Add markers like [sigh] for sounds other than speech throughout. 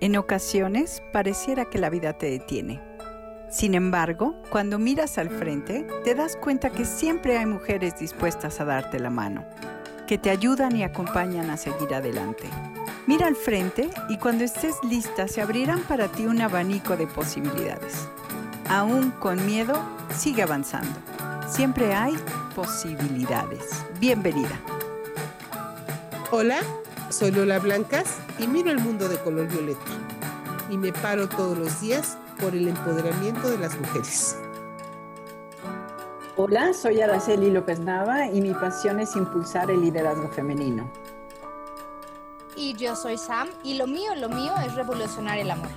En ocasiones pareciera que la vida te detiene. Sin embargo, cuando miras al frente, te das cuenta que siempre hay mujeres dispuestas a darte la mano, que te ayudan y acompañan a seguir adelante. Mira al frente y cuando estés lista se abrirán para ti un abanico de posibilidades. Aún con miedo, sigue avanzando. Siempre hay posibilidades. Bienvenida. Hola, soy Lola Blancas y miro el mundo de color violeta. Y me paro todos los días por el empoderamiento de las mujeres. Hola, soy Araceli López Nava y mi pasión es impulsar el liderazgo femenino. Y yo soy Sam y lo mío, lo mío es revolucionar el amor.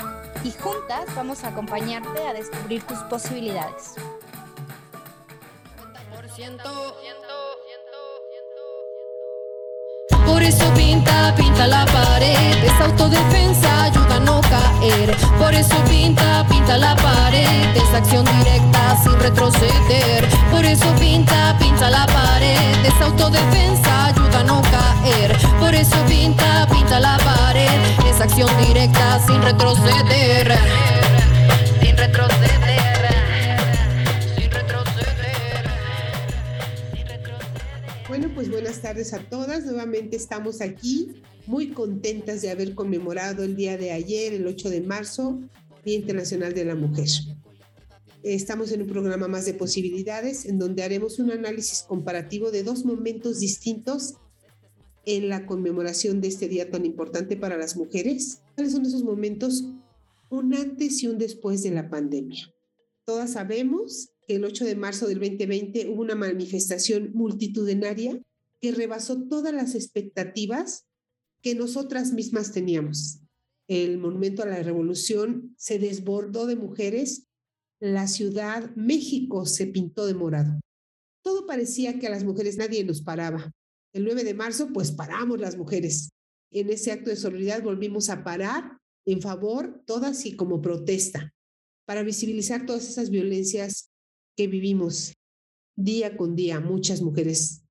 Y juntas vamos a acompañarte a descubrir tus posibilidades. 50%. Pinta, pinta la pared. Es autodefensa, ayuda a no caer. Por eso pinta, pinta la pared. Es acción directa sin retroceder. Por eso pinta, pinta la pared. Es autodefensa, ayuda a no caer. Por eso pinta, pinta la pared. Es acción directa sin retroceder. Sin retroceder. Pues buenas tardes a todas. Nuevamente estamos aquí muy contentas de haber conmemorado el día de ayer, el 8 de marzo, Día Internacional de la Mujer. Estamos en un programa más de posibilidades en donde haremos un análisis comparativo de dos momentos distintos en la conmemoración de este día tan importante para las mujeres. ¿Cuáles son esos momentos? Un antes y un después de la pandemia. Todas sabemos que el 8 de marzo del 2020 hubo una manifestación multitudinaria que rebasó todas las expectativas que nosotras mismas teníamos. El Monumento a la Revolución se desbordó de mujeres, la ciudad, México se pintó de morado. Todo parecía que a las mujeres nadie nos paraba. El 9 de marzo, pues paramos las mujeres. En ese acto de solidaridad volvimos a parar en favor, todas y como protesta, para visibilizar todas esas violencias que vivimos día con día, muchas mujeres,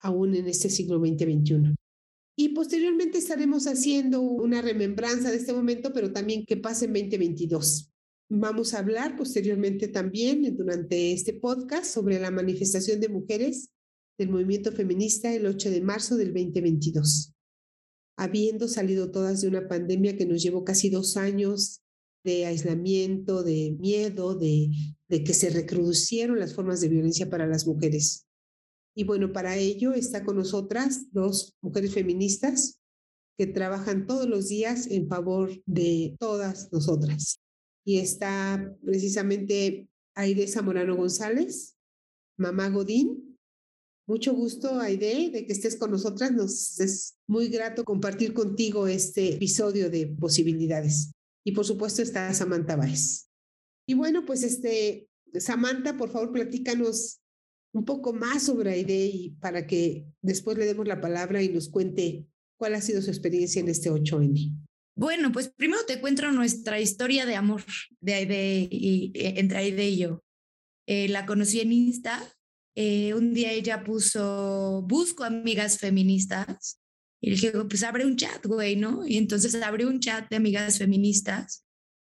aún en este siglo XX-XXI. Y posteriormente estaremos haciendo una remembranza de este momento, pero también que pase en 2022. Vamos a hablar posteriormente también durante este podcast sobre la manifestación de mujeres del movimiento feminista el 8 de marzo del 2022. Habiendo salido todas de una pandemia que nos llevó casi dos años de aislamiento, de miedo, de, de que se recrudecieron las formas de violencia para las mujeres. Y bueno, para ello está con nosotras dos mujeres feministas que trabajan todos los días en favor de todas nosotras. Y está precisamente Aide Zamorano González, mamá Godín. Mucho gusto, Aide, de que estés con nosotras. Nos es muy grato compartir contigo este episodio de posibilidades. Y por supuesto está Samantha Báez. Y bueno, pues este, Samantha, por favor, platícanos un poco más sobre Aide y para que después le demos la palabra y nos cuente cuál ha sido su experiencia en este 8N. Bueno, pues primero te cuento nuestra historia de amor de Aide y, entre Aide y yo. Eh, la conocí en Insta. Eh, un día ella puso, busco amigas feministas y dije, pues abre un chat, güey, ¿no? Y entonces abrió un chat de amigas feministas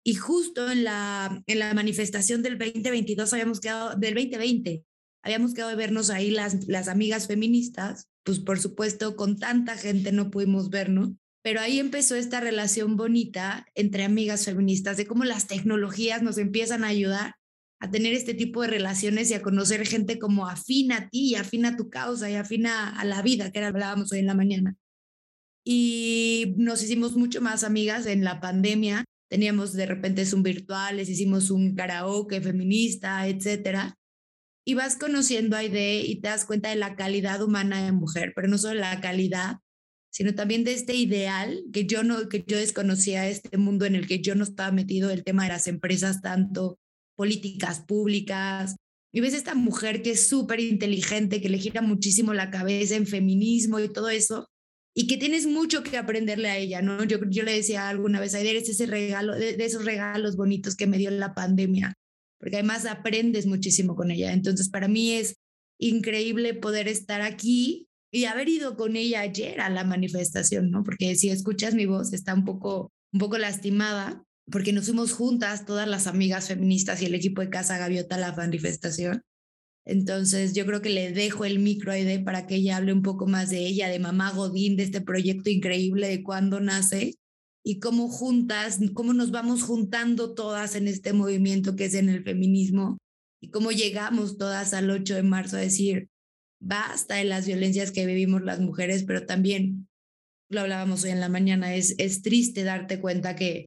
y justo en la, en la manifestación del 2022 habíamos quedado, del 2020, habíamos quedado de vernos ahí las, las amigas feministas, pues por supuesto con tanta gente no pudimos vernos, pero ahí empezó esta relación bonita entre amigas feministas, de cómo las tecnologías nos empiezan a ayudar a tener este tipo de relaciones y a conocer gente como afina a ti, afina a tu causa y afina a la vida, que era hablábamos hoy en la mañana y nos hicimos mucho más amigas en la pandemia. Teníamos de repente Zoom virtuales, hicimos un karaoke feminista, etcétera. Y vas conociendo a Aide y te das cuenta de la calidad humana de mujer, pero no solo la calidad, sino también de este ideal que yo no que yo desconocía este mundo en el que yo no estaba metido el tema de las empresas tanto políticas públicas y ves esta mujer que es súper inteligente que le gira muchísimo la cabeza en feminismo y todo eso y que tienes mucho que aprenderle a ella, ¿no? Yo, yo le decía alguna vez, Aider, es ese regalo, de, esos regalos bonitos que me dio la pandemia, porque además aprendes muchísimo con ella. Entonces, para mí es increíble poder estar aquí y haber ido con ella ayer a la manifestación, ¿no? Porque si escuchas mi voz, está un poco un poco lastimada porque nos fuimos juntas, todas las amigas feministas y el equipo de Casa Gaviota a la manifestación. Entonces yo creo que le dejo el micro a Aide para que ella hable un poco más de ella, de Mamá Godín, de este proyecto increíble, de cuándo nace y cómo juntas, cómo nos vamos juntando todas en este movimiento que es en el feminismo y cómo llegamos todas al 8 de marzo a decir, basta de las violencias que vivimos las mujeres, pero también, lo hablábamos hoy en la mañana, es, es triste darte cuenta que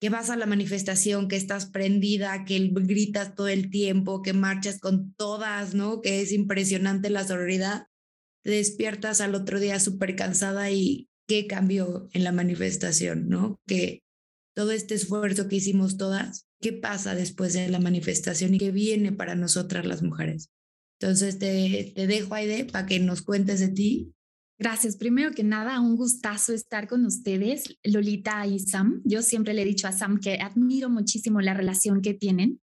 que vas a la manifestación, que estás prendida, que gritas todo el tiempo, que marchas con todas, ¿no? Que es impresionante la sororidad. Te despiertas al otro día súper cansada y qué cambió en la manifestación, ¿no? Que todo este esfuerzo que hicimos todas, ¿qué pasa después de la manifestación y qué viene para nosotras las mujeres? Entonces te, te dejo, Aide, para que nos cuentes de ti Gracias. Primero que nada, un gustazo estar con ustedes, Lolita y Sam. Yo siempre le he dicho a Sam que admiro muchísimo la relación que tienen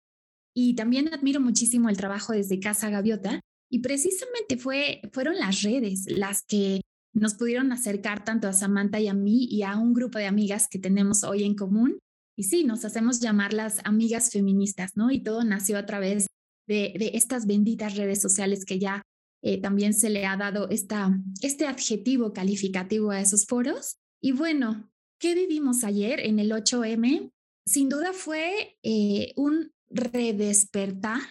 y también admiro muchísimo el trabajo desde Casa Gaviota. Y precisamente fue, fueron las redes las que nos pudieron acercar tanto a Samantha y a mí y a un grupo de amigas que tenemos hoy en común. Y sí, nos hacemos llamar las amigas feministas, ¿no? Y todo nació a través de, de estas benditas redes sociales que ya eh, también se le ha dado esta, este adjetivo calificativo a esos foros. Y bueno, ¿qué vivimos ayer en el 8M? Sin duda fue eh, un redespertar,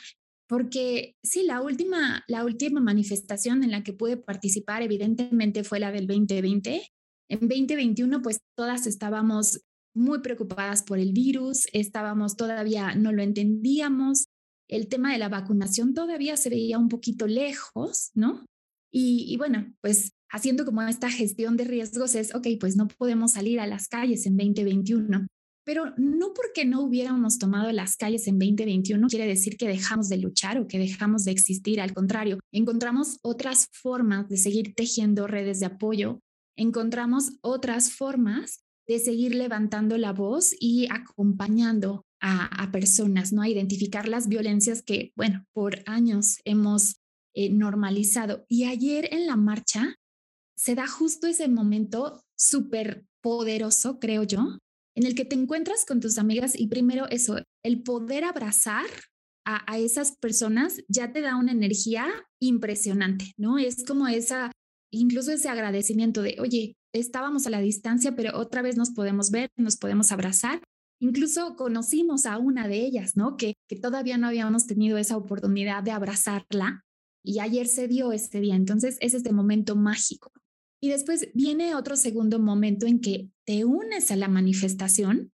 porque sí, la última, la última manifestación en la que pude participar evidentemente fue la del 2020. En 2021, pues todas estábamos muy preocupadas por el virus, estábamos todavía, no lo entendíamos, el tema de la vacunación todavía se veía un poquito lejos, ¿no? Y, bueno, pues haciendo como esta gestión de riesgos es, ok, pues no podemos salir a las calles en 2021. Pero no porque no hubiéramos tomado las calles en 2021 quiere decir que dejamos de luchar o que dejamos de existir. Al contrario, encontramos otras formas de seguir tejiendo redes de apoyo, encontramos otras formas de seguir levantando la voz y acompañando a, personas, ¿no? A identificar las violencias que, bueno, por años hemos eh, normalizado. Y ayer en la marcha se da justo ese momento súper poderoso, creo yo, en el que te encuentras con tus amigas y primero eso, el poder abrazar a, esas personas ya te da una energía impresionante, ¿no? Es como esa, incluso ese agradecimiento de, oye, estábamos a la distancia, pero otra vez nos podemos ver, nos podemos abrazar Incluso conocimos a una de ellas, ¿no? Que, que todavía no habíamos tenido esa oportunidad de abrazarla y ayer se dio ese día. Entonces es este momento mágico. Y después viene otro segundo momento en que te unes a la manifestación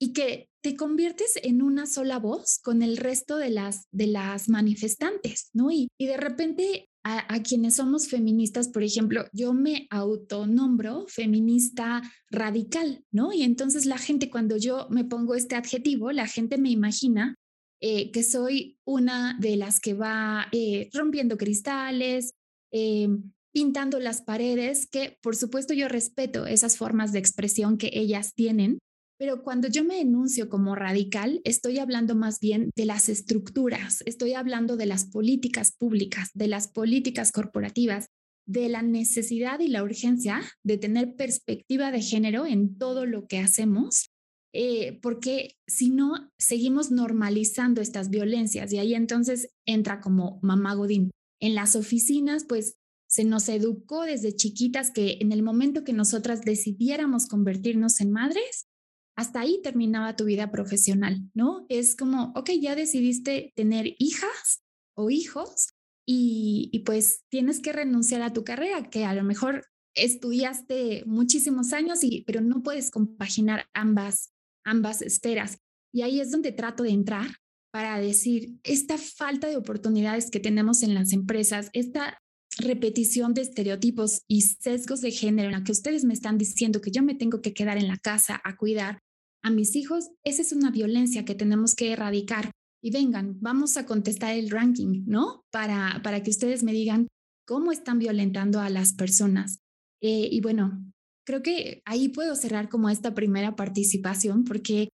y que te conviertes en una sola voz con el resto de las, de las manifestantes, ¿no? Y, y de repente a, quienes somos feministas, por ejemplo, yo me autonombro feminista radical, ¿no? Y entonces la gente, cuando yo me pongo este adjetivo, la gente me imagina eh, que soy una de las que va eh, rompiendo cristales, eh, pintando las paredes, que por supuesto yo respeto esas formas de expresión que ellas tienen, pero cuando yo me enuncio como radical, estoy hablando más bien de las estructuras, estoy hablando de las políticas públicas, de las políticas corporativas, de la necesidad y la urgencia de tener perspectiva de género en todo lo que hacemos, eh, porque si no, seguimos normalizando estas violencias y ahí entonces entra como mamá Godín. En las oficinas, pues se nos educó desde chiquitas que en el momento que nosotras decidiéramos convertirnos en madres, hasta ahí terminaba tu vida profesional, ¿no? Es como, ok, ya decidiste tener hijas o hijos y, pues tienes que renunciar a tu carrera, que a lo mejor estudiaste muchísimos años, y, pero no puedes compaginar ambas, ambas esferas. Y ahí es donde trato de entrar para decir, esta falta de oportunidades que tenemos en las empresas, esta repetición de estereotipos y sesgos de género en la que ustedes me están diciendo que yo me tengo que quedar en la casa a cuidar a mis hijos, esa es una violencia que tenemos que erradicar. Y vengan, vamos a contestar el ranking, ¿no? Para, para que ustedes me digan cómo están violentando a las personas. Eh, y bueno, creo que ahí puedo cerrar como esta primera participación porque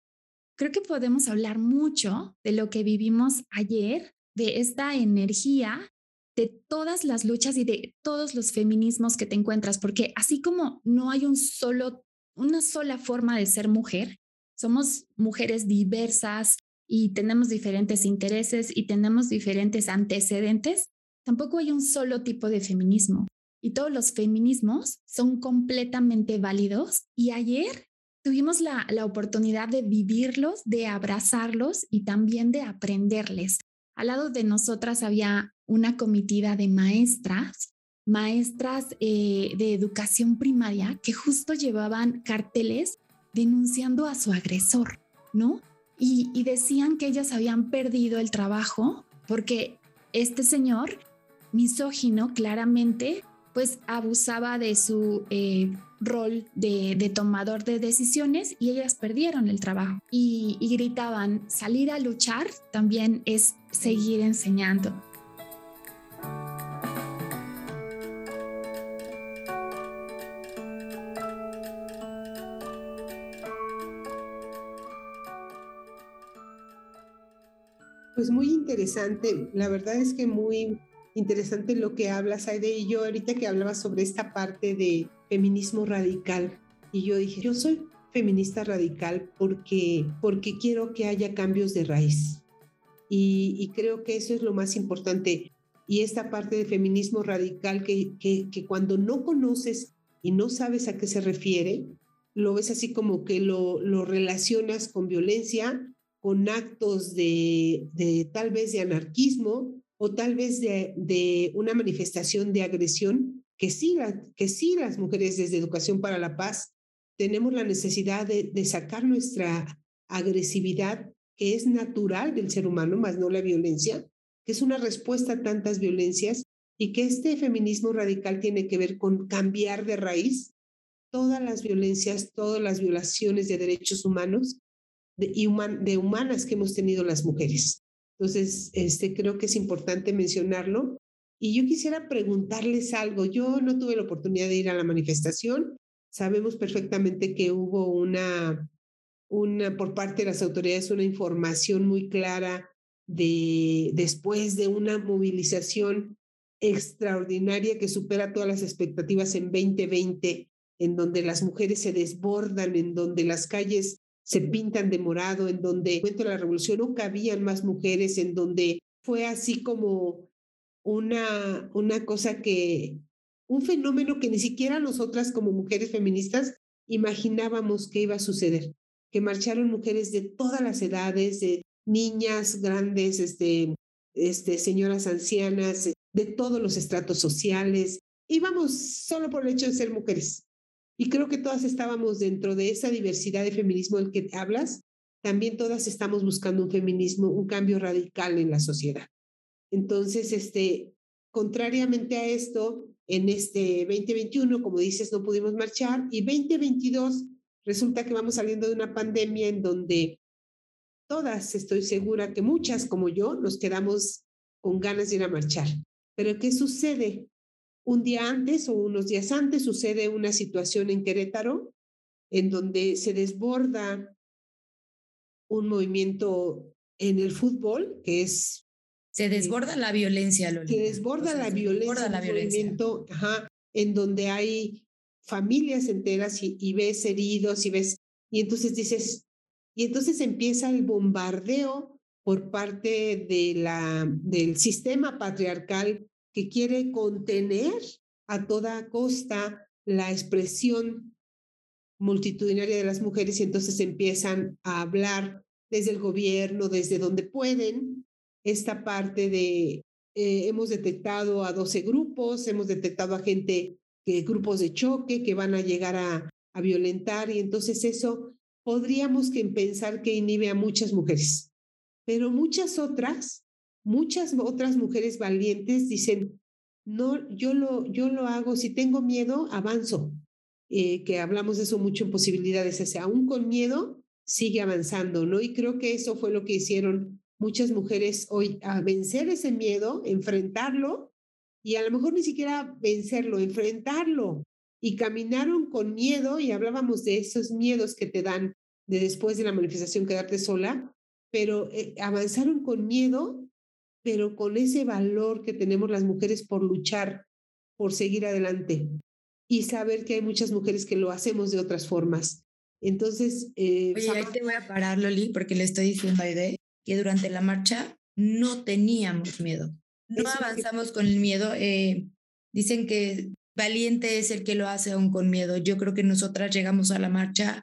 creo que podemos hablar mucho de lo que vivimos ayer, de esta energía, de todas las luchas y de todos los feminismos que te encuentras, porque así como no hay un solo una sola forma de ser mujer. Somos mujeres diversas y tenemos diferentes intereses y tenemos diferentes antecedentes. Tampoco hay un solo tipo de feminismo y todos los feminismos son completamente válidos. Y ayer tuvimos la, la oportunidad de vivirlos, de abrazarlos y también de aprenderles. Al lado de nosotras había una comitiva de maestras, maestras eh, de educación primaria que justo llevaban carteles denunciando a su agresor, ¿no? Y, decían que ellas habían perdido el trabajo porque este señor misógino claramente pues abusaba de su eh, rol de, tomador de decisiones y ellas perdieron el trabajo y, y gritaban, salir a luchar también es seguir enseñando. Pues muy interesante, la verdad es que muy interesante lo que hablas, Aide, y yo ahorita que hablaba sobre esta parte de feminismo radical, y yo dije, yo soy feminista radical porque, porque quiero que haya cambios de raíz. Y, creo que eso es lo más importante. Y esta parte de feminismo radical que, que, que, cuando no conoces y no sabes a qué se refiere, lo ves así como que lo, lo relacionas con violencia, con actos de, de tal vez de anarquismo, o tal vez de, una manifestación de agresión que sí, que sí las mujeres desde Educación para la Paz tenemos la necesidad de, sacar nuestra agresividad que es natural del ser humano, más no la violencia, que es una respuesta a tantas violencias y que este feminismo radical tiene que ver con cambiar de raíz todas las violencias, todas las violaciones de derechos humanos de, de humanas que hemos tenido las mujeres. Entonces, este, creo que es importante mencionarlo. Y yo quisiera preguntarles algo. Yo no tuve la oportunidad de ir a la manifestación. Sabemos perfectamente que hubo una, una por parte de las autoridades, una información muy clara de después de una movilización extraordinaria que supera todas las expectativas en 2020, en donde las mujeres se desbordan, en donde las calles se pintan de morado, en donde en de la revolución no cabían más mujeres, en donde fue así como una, una cosa que, un fenómeno que ni siquiera nosotras como mujeres feministas imaginábamos que iba a suceder, que marcharon mujeres de todas las edades, de niñas, grandes, este, este, señoras ancianas, de todos los estratos sociales. Íbamos solo por el hecho de ser mujeres. Y creo que todas estábamos dentro de esa diversidad de feminismo del que hablas, también todas estamos buscando un feminismo, un cambio radical en la sociedad. Entonces, este, contrariamente a esto, en este 2021, como dices, no pudimos marchar y 2022 resulta que vamos saliendo de una pandemia en donde todas, estoy segura que muchas como yo, nos quedamos con ganas de ir a marchar. Pero ¿qué sucede? Un día antes o unos días antes sucede una situación en Querétaro en donde se desborda un movimiento en el fútbol que es... Se desborda la violencia, Se desborda la violencia. la Movimiento, ajá, en donde hay familias enteras y, y ves heridos y ves... Y entonces dices, y entonces empieza el bombardeo por parte de la, del sistema patriarcal que quiere contener a toda costa la expresión multitudinaria de las mujeres y entonces empiezan a hablar desde el gobierno, desde donde pueden, esta parte de eh, hemos detectado a 12 grupos, hemos detectado a gente, que, grupos de choque que van a llegar a, a violentar y entonces eso podríamos que pensar que inhibe a muchas mujeres, pero muchas otras Muchas otras mujeres valientes dicen, no, yo lo, yo lo hago, si tengo miedo, avanzo. Eh, que hablamos de eso mucho en posibilidades, o sea, aún con miedo, sigue avanzando, ¿no? Y creo que eso fue lo que hicieron muchas mujeres hoy, a vencer ese miedo, enfrentarlo, y a lo mejor ni siquiera vencerlo, enfrentarlo. Y caminaron con miedo, y hablábamos de esos miedos que te dan de después de la manifestación quedarte sola, pero eh, avanzaron con miedo pero con ese valor que tenemos las mujeres por luchar, por seguir adelante. y saber que hay muchas mujeres que lo hacemos de otras formas. Entonces... Eh, Oye, ahí te voy a parar, Loli, porque le estoy diciendo a Aide que durante la marcha no teníamos miedo. No avanzamos con el miedo. Eh, dicen que valiente es el que lo hace aún con miedo. Yo creo que nosotras llegamos a la marcha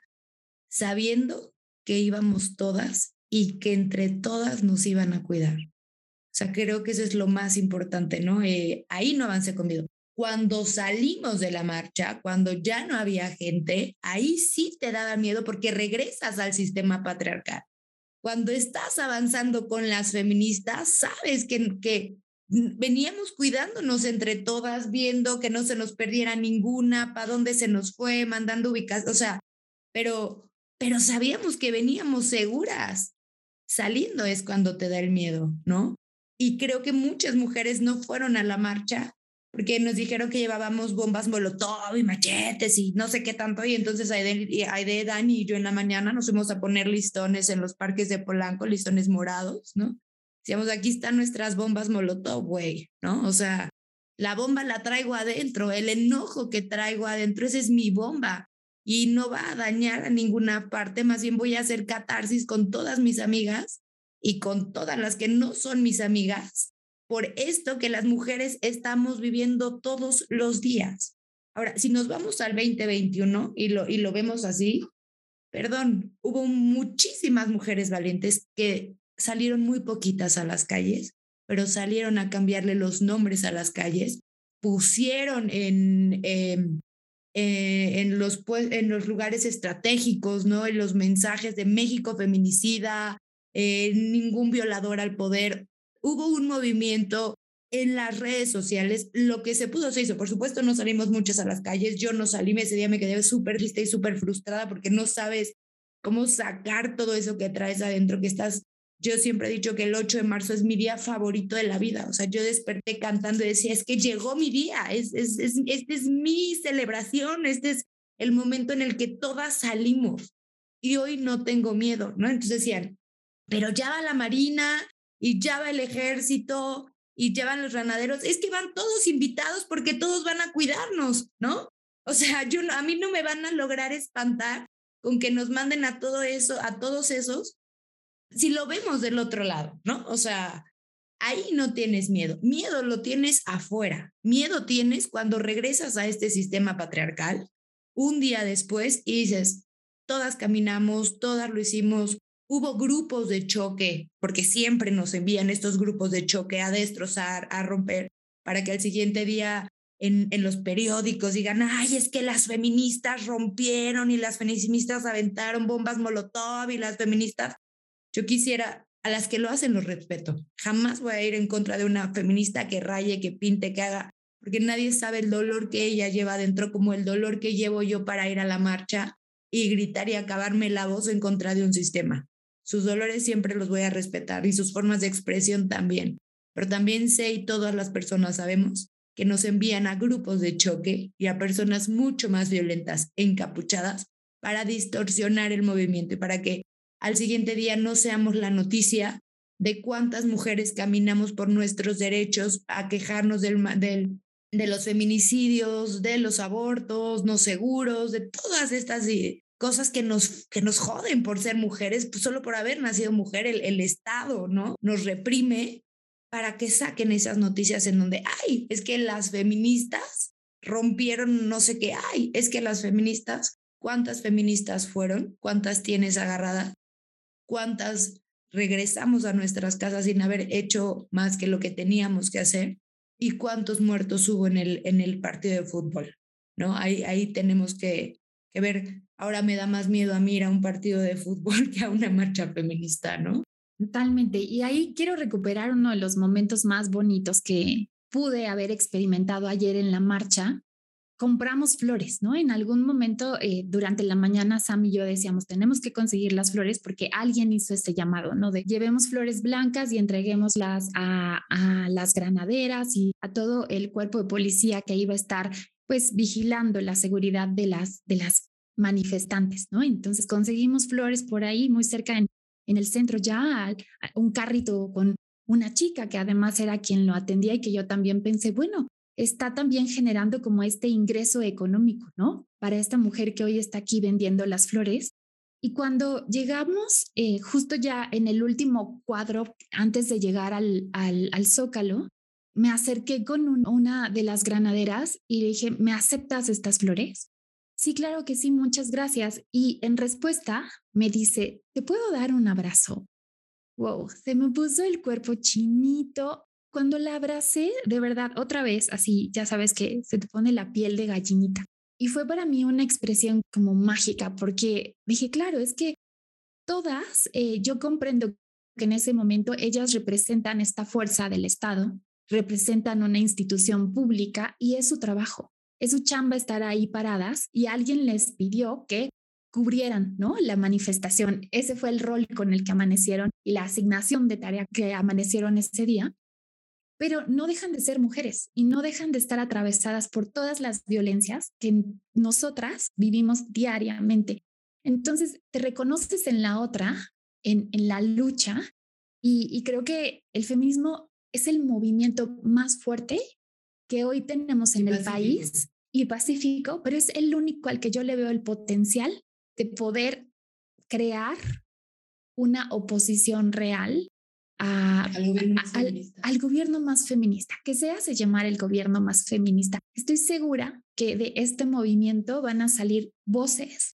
sabiendo que íbamos todas y que entre todas nos iban a cuidar. Sea, creo que eso es lo más importante, ¿no? Eh, ahí no avancé con miedo. Cuando salimos de la marcha, cuando ya no había gente, ahí sí te daba miedo porque regresas al sistema patriarcal. Cuando estás avanzando con las feministas, sabes que, que veníamos cuidándonos entre todas, viendo que no se nos perdiera ninguna, para dónde se nos fue, mandando ubicaciones, o sea, pero, pero sabíamos que veníamos seguras. Saliendo es cuando te da el miedo, ¿no? Y creo que muchas mujeres no fueron a la marcha porque nos dijeron que llevábamos bombas molotov y machetes y no sé qué tanto, y entonces Aide, Aide, Dani y yo en la mañana nos fuimos a poner listones en los parques de Polanco, listones morados, ¿no? Decíamos, aquí están nuestras bombas molotov, güey, ¿no? O sea, la bomba la traigo adentro, el enojo que traigo adentro, esa es mi bomba y no va a dañar a ninguna parte, más bien voy a hacer catarsis con todas mis amigas y con todas las que no son mis amigas por esto que las mujeres estamos viviendo todos los días. Ahora, si nos vamos al 2021 y lo, y lo vemos así, perdón, hubo muchísimas mujeres valientes que salieron muy poquitas a las calles, pero salieron a cambiarle los nombres a las calles, pusieron en, em, eh, en, los, en los lugares estratégicos, ¿no? En los mensajes de México feminicida, eh, ningún violador al poder hubo un movimiento en las redes sociales, lo que se pudo se hizo. Por supuesto, no salimos muchas a las calles. Yo no salí, ese día me quedé súper lista y súper frustrada porque no sabes cómo sacar todo eso que traes adentro, que estás. Yo siempre he dicho que el 8 de marzo es mi día favorito de la vida. O sea, yo desperté cantando y decía, es que llegó mi día, es, es, es, este es mi celebración, este es el momento en el que todas salimos. Y hoy no tengo miedo, ¿no? Entonces decían, pero ya va la Marina, y ya va el ejército y ya van los granaderos, es que van todos invitados porque todos van a cuidarnos, ¿no? O sea, yo a mí no me van a lograr espantar con que nos manden a todo eso, a todos esos, si lo vemos del otro lado, ¿no? O sea, ahí no tienes miedo. Miedo lo tienes afuera. Miedo tienes cuando regresas a este sistema patriarcal un día después y dices, todas caminamos, todas lo hicimos Hubo grupos de choque, porque siempre nos envían estos grupos de choque a destrozar, a romper, para que al siguiente día en, en los periódicos digan, ay, es que las feministas rompieron y las feministas aventaron bombas molotov y las feministas. Yo quisiera, a las que lo hacen los respeto. Jamás voy a ir en contra de una feminista que raye, que pinte, que haga, porque nadie sabe el dolor que ella lleva dentro como el dolor que llevo yo para ir a la marcha y gritar y acabarme la voz en contra de un sistema. Sus dolores siempre los voy a respetar y sus formas de expresión también. Pero también sé y todas las personas sabemos que nos envían a grupos de choque y a personas mucho más violentas, encapuchadas, para distorsionar el movimiento y para que al siguiente día no seamos la noticia de cuántas mujeres caminamos por nuestros derechos a quejarnos del, del, de los feminicidios, de los abortos no seguros, de todas estas cosas que nos, que nos joden por ser mujeres, pues solo por haber nacido mujer, el, el Estado, ¿no? Nos reprime para que saquen esas noticias en donde, ay, es que las feministas rompieron no sé qué, ay, es que las feministas, ¿cuántas feministas fueron? ¿Cuántas tienes agarrada? ¿Cuántas regresamos a nuestras casas sin haber hecho más que lo que teníamos que hacer? ¿Y cuántos muertos hubo en el, en el partido de fútbol? ¿No? Ahí, ahí tenemos que, que ver, ahora me da más miedo a mí ir a un partido de fútbol [laughs] que a una marcha feminista, ¿no? Totalmente. Y ahí quiero recuperar uno de los momentos más bonitos que pude haber experimentado ayer en la marcha. Compramos flores, ¿no? En algún momento eh, durante la mañana Sam y yo decíamos, tenemos que conseguir las flores porque alguien hizo este llamado, ¿no? De llevemos flores blancas y entreguémoslas a, a las granaderas y a todo el cuerpo de policía que iba a estar pues vigilando la seguridad de las, de las manifestantes, ¿no? Entonces conseguimos flores por ahí, muy cerca en, en el centro, ya un carrito con una chica que además era quien lo atendía y que yo también pensé, bueno, está también generando como este ingreso económico, ¿no? Para esta mujer que hoy está aquí vendiendo las flores. Y cuando llegamos, eh, justo ya en el último cuadro, antes de llegar al, al, al Zócalo, me acerqué con una de las granaderas y le dije, ¿me aceptas estas flores? Sí, claro que sí, muchas gracias. Y en respuesta me dice, ¿te puedo dar un abrazo? Wow, se me puso el cuerpo chinito. Cuando la abracé, de verdad, otra vez, así, ya sabes que se te pone la piel de gallinita. Y fue para mí una expresión como mágica, porque dije, claro, es que todas, eh, yo comprendo que en ese momento ellas representan esta fuerza del Estado, representan una institución pública y es su trabajo, es su chamba estar ahí paradas y alguien les pidió que cubrieran, ¿no? La manifestación. Ese fue el rol con el que amanecieron y la asignación de tarea que amanecieron ese día. Pero no dejan de ser mujeres y no dejan de estar atravesadas por todas las violencias que nosotras vivimos diariamente. Entonces, te reconoces en la otra, en, en la lucha, y, y creo que el feminismo es el movimiento más fuerte que hoy tenemos en el país y pacífico, pero es el único al que yo le veo el potencial de poder crear una oposición real al, gobierno más feminista, que se hace llamar el gobierno más feminista. Estoy segura que de este movimiento van a salir voces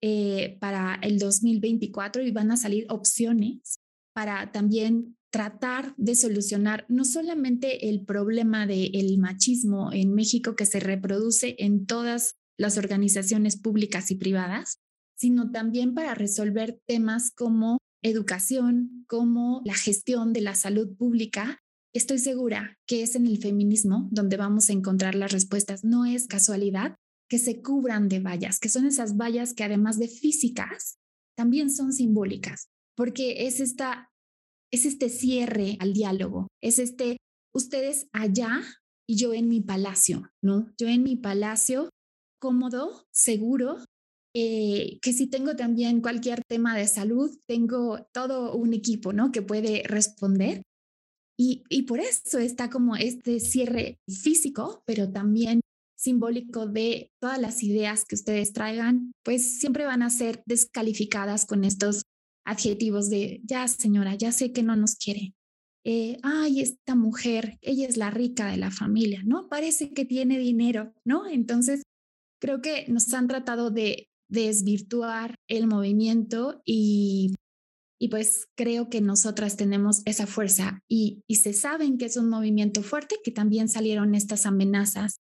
eh, para el 2024 y van a salir opciones para también tratar de solucionar no solamente el problema del machismo en México que se reproduce en todas las organizaciones públicas y privadas, sino también para resolver temas como educación, como la gestión de la salud pública. Estoy segura que es en el feminismo donde vamos a encontrar las respuestas. No es casualidad que se cubran de vallas, que son esas vallas que además de físicas, también son simbólicas, porque es esta es este cierre al diálogo, es este ustedes allá y yo en mi palacio, ¿no? Yo en mi palacio cómodo, seguro, eh, que si tengo también cualquier tema de salud, tengo todo un equipo, ¿no? Que puede responder. Y, y por eso está como este cierre físico, pero también simbólico de todas las ideas que ustedes traigan, pues siempre van a ser descalificadas con estos adjetivos de, ya señora, ya sé que no nos quiere. Eh, ay, esta mujer, ella es la rica de la familia, ¿no? Parece que tiene dinero, ¿no? Entonces, creo que nos han tratado de desvirtuar el movimiento y, y pues creo que nosotras tenemos esa fuerza y, y se saben que es un movimiento fuerte, que también salieron estas amenazas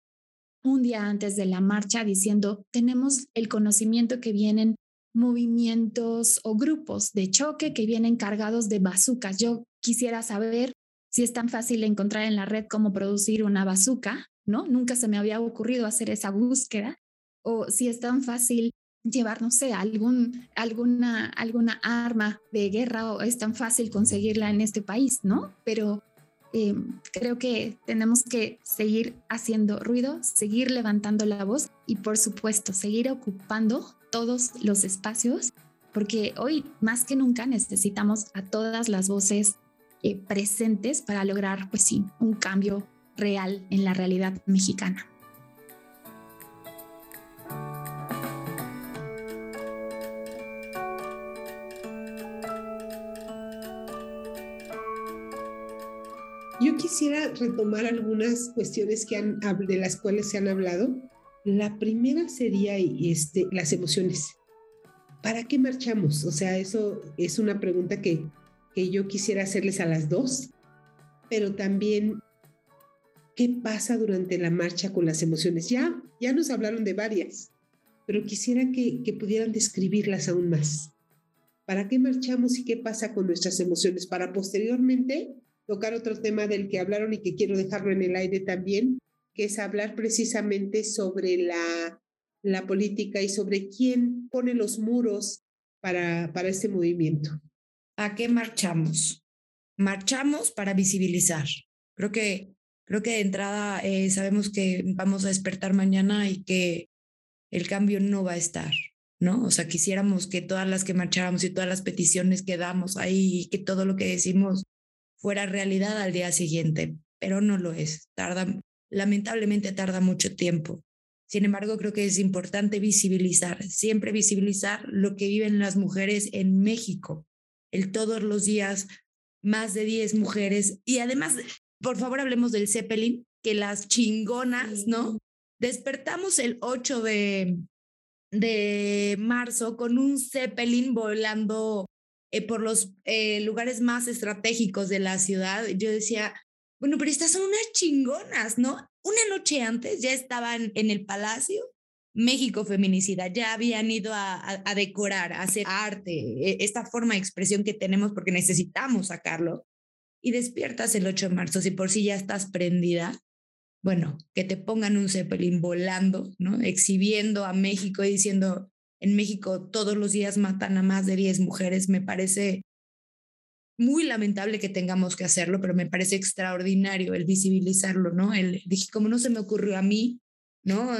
un día antes de la marcha diciendo, tenemos el conocimiento que vienen movimientos o grupos de choque que vienen cargados de bazucas. Yo quisiera saber si es tan fácil encontrar en la red cómo producir una bazuca, ¿no? Nunca se me había ocurrido hacer esa búsqueda. O si es tan fácil llevar, no sé, algún, alguna, alguna arma de guerra o es tan fácil conseguirla en este país, ¿no? Pero eh, creo que tenemos que seguir haciendo ruido, seguir levantando la voz y por supuesto seguir ocupando todos los espacios, porque hoy más que nunca necesitamos a todas las voces eh, presentes para lograr, pues sí, un cambio real en la realidad mexicana. Yo quisiera retomar algunas cuestiones que han, de las cuales se han hablado. La primera sería este, las emociones. ¿Para qué marchamos? O sea, eso es una pregunta que, que yo quisiera hacerles a las dos, pero también, ¿qué pasa durante la marcha con las emociones? Ya, ya nos hablaron de varias, pero quisiera que, que pudieran describirlas aún más. ¿Para qué marchamos y qué pasa con nuestras emociones? Para posteriormente tocar otro tema del que hablaron y que quiero dejarlo en el aire también, que es hablar precisamente sobre la, la política y sobre quién pone los muros para, para este movimiento. ¿A qué marchamos? Marchamos para visibilizar. Creo que, creo que de entrada eh, sabemos que vamos a despertar mañana y que el cambio no va a estar, ¿no? O sea, quisiéramos que todas las que marcháramos y todas las peticiones que damos ahí y que todo lo que decimos fuera realidad al día siguiente, pero no lo es. Tarda, lamentablemente tarda mucho tiempo. Sin embargo, creo que es importante visibilizar, siempre visibilizar lo que viven las mujeres en México. El todos los días, más de 10 mujeres. Y además, por favor, hablemos del Zeppelin, que las chingonas, ¿no? Despertamos el 8 de, de marzo con un Zeppelin volando eh, por los eh, lugares más estratégicos de la ciudad. Yo decía, bueno, pero estas son unas chingonas, ¿no? Una noche antes ya estaban en el Palacio México Feminicida, ya habían ido a, decorar, a hacer arte, e, esta forma de expresión que tenemos porque necesitamos sacarlo. Y despiertas el 8 de marzo, si por sí ya estás prendida, bueno, que te pongan un Zeppelin volando, ¿no? Exhibiendo a México y diciendo, en México todos los días matan a más de 10 mujeres, me parece muy lamentable que tengamos que hacerlo, pero me parece extraordinario el visibilizarlo, ¿no? El, dije, como no se me ocurrió a mí, ¿no?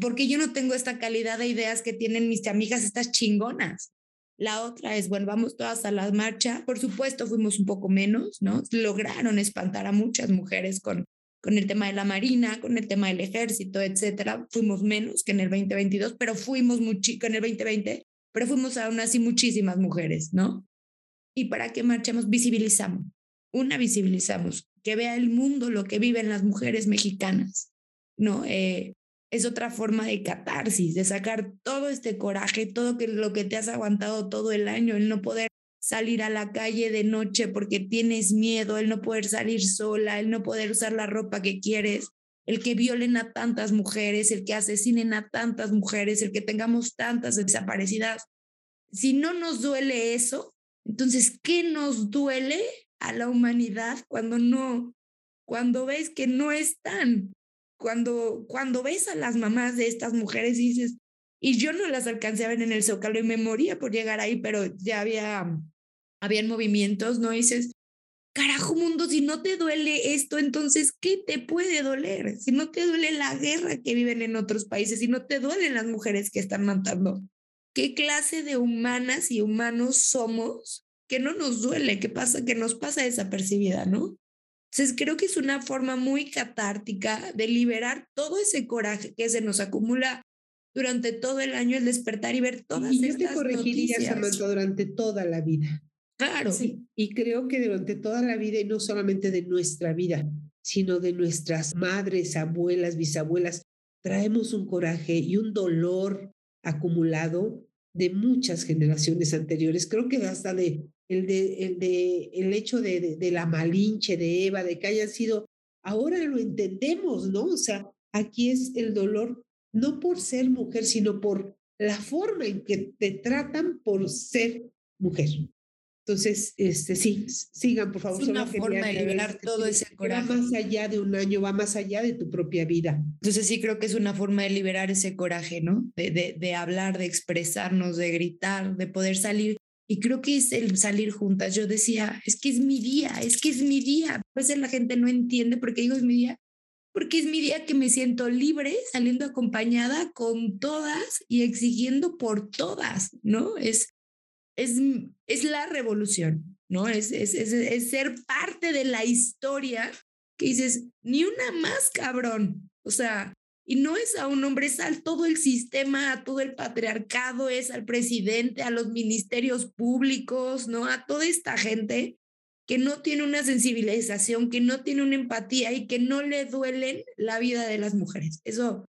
Porque yo no tengo esta calidad de ideas que tienen mis amigas, estas chingonas. La otra es, bueno, vamos todas a la marcha. Por supuesto, fuimos un poco menos, ¿no? Lograron espantar a muchas mujeres con, con el tema de la Marina, con el tema del ejército, etcétera. Fuimos menos que en el 2022, pero fuimos mucho, en el 2020, pero fuimos aún así muchísimas mujeres, ¿no? ¿Y para qué marchamos? Visibilizamos. Una, visibilizamos. Que vea el mundo lo que viven las mujeres mexicanas. ¿no? Eh, es otra forma de catarsis, de sacar todo este coraje, todo que, lo que te has aguantado todo el año, el no poder salir a la calle de noche porque tienes miedo, el no poder salir sola, el no poder usar la ropa que quieres, el que violen a tantas mujeres, el que asesinen a tantas mujeres, el que tengamos tantas desaparecidas. Si no nos duele eso, entonces, ¿qué nos duele a la humanidad cuando no, cuando ves que no están? Cuando, cuando ves a las mamás de estas mujeres y dices, y yo no las alcancé a ver en el Zócalo y me moría por llegar ahí, pero ya había, habían movimientos, ¿no? Dices, carajo mundo, si no te duele esto, entonces, ¿qué te puede doler? Si no te duele la guerra que viven en otros países, si no te duelen las mujeres que están matando, qué clase de humanas y humanos somos que no nos duele, que pasa, que nos pasa desapercibida, ¿no? Entonces creo que es una forma muy catártica de liberar todo ese coraje que se nos acumula durante todo el año, el despertar y ver todas y yo te corregiría, Samantha, durante toda la vida. Claro. Sí, y creo que durante toda la vida, y no solamente de nuestra vida, sino de nuestras madres, abuelas, bisabuelas, traemos un coraje y un dolor acumulado de muchas generaciones anteriores. Creo que hasta de el, de, el, de, el hecho de, de, la malinche de Eva, de que hayan sido, ahora lo entendemos, ¿no? O sea, aquí es el dolor, no por ser mujer, sino por la forma en que te tratan por ser mujer. Entonces, este, sí, sigan, por favor. Es una forma de liberar todo ese coraje. Va más allá de un año, va más allá de tu propia vida. Entonces, sí creo que es una forma de liberar ese coraje, ¿no? De, de, de hablar, de expresarnos, de gritar, de poder salir. Y creo que es el salir juntas. Yo decía, es que es mi día, es que es mi día. A veces la gente no entiende por qué digo es mi día, porque es mi día que me siento libre, saliendo acompañada con todas y exigiendo por todas, ¿no? Es es, es la revolución, ¿no? Es, es, es, ser parte de la historia que dices, ni una más cabrón. O sea, y no es a un hombre, es al todo el sistema, a todo el patriarcado, es al presidente, a los ministerios públicos, ¿no? A toda esta gente que no tiene una sensibilización, que no tiene una empatía y que no le duelen la vida de las mujeres. Eso,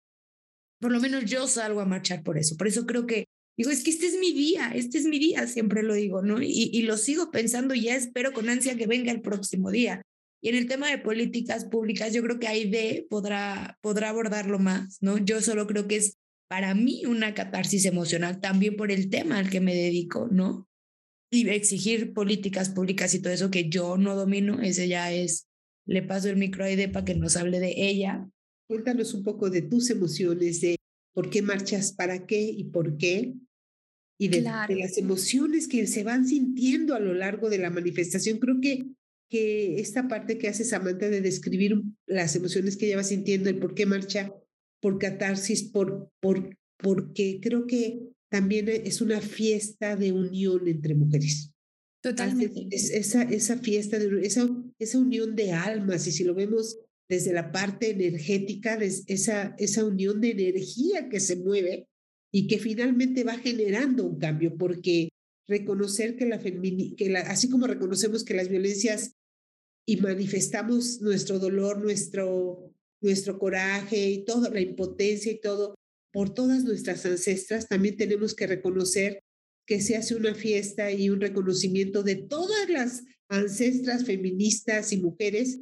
por lo menos yo salgo a marchar por eso. Por eso creo que Digo, es que este es mi día, este es mi día, siempre lo digo, ¿no? Y, y lo sigo pensando y ya espero con ansia que venga el próximo día. Y en el tema de políticas públicas, yo creo que Aide podrá, podrá abordarlo más, ¿no? Yo solo creo que es para mí una catarsis emocional también por el tema al que me dedico, ¿no? Y exigir políticas públicas y todo eso que yo no domino, ese ya es, le paso el micro a Aide para que nos hable de ella. Cuéntanos un poco de tus emociones, de por qué marchas, para qué y por qué, y de, las emociones que se van sintiendo a lo largo de la manifestación. Creo que, que esta parte que hace Samantha de describir las emociones que ella va sintiendo, el por qué marcha, por catarsis, por, por, porque creo que también es una fiesta de unión entre mujeres. Totalmente. esa, esa fiesta, de, esa, esa unión de almas, y si lo vemos desde la parte energética, esa, esa unión de energía que se mueve y que finalmente va generando un cambio, porque reconocer que la, que la así como reconocemos que las violencias y manifestamos nuestro dolor, nuestro, nuestro coraje y toda la impotencia y todo por todas nuestras ancestras, también tenemos que reconocer que se hace una fiesta y un reconocimiento de todas las ancestras feministas y mujeres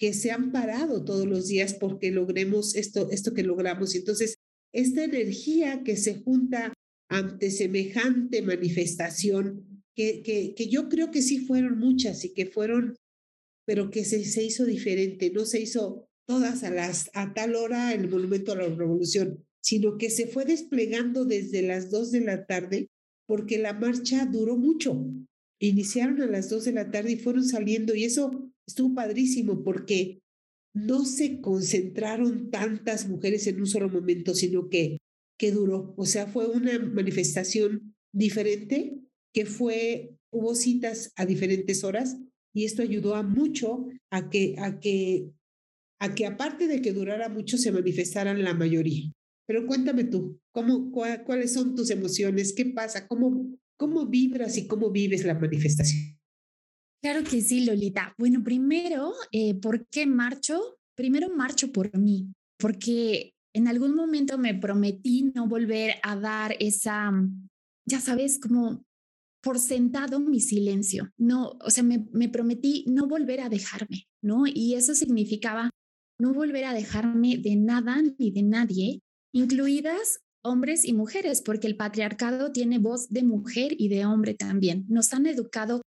que se han parado todos los días porque logremos esto, esto que logramos. Entonces, esta energía que se junta ante semejante manifestación, que, que, yo creo que sí fueron muchas y que fueron, pero que se, se hizo diferente, no se hizo todas a, las, a tal hora el Monumento a la Revolución, sino que se fue desplegando desde las dos de la tarde porque la marcha duró mucho. Iniciaron a las dos de la tarde y fueron saliendo y eso estuvo padrísimo porque no se concentraron tantas mujeres en un solo momento, sino que, que duró. O sea, fue una manifestación diferente, que fue, hubo citas a diferentes horas y esto ayudó a mucho a que, a que, a que aparte de que durara mucho, se manifestaran la mayoría. Pero cuéntame tú, ¿cómo, ¿cuáles son tus emociones? ¿Qué pasa? ¿Cómo, ¿Cómo vibras y cómo vives la manifestación? Claro que sí, Lolita. Bueno, primero, eh, ¿por qué marcho? Primero marcho por mí, porque en algún momento me prometí no volver a dar esa, ya sabes, como por sentado mi silencio. No, o sea, me, me prometí no volver a dejarme, ¿no? Y eso significaba no volver a dejarme de nada ni de nadie, incluidas hombres y mujeres, porque el patriarcado tiene voz de mujer y de hombre también. Nos han educado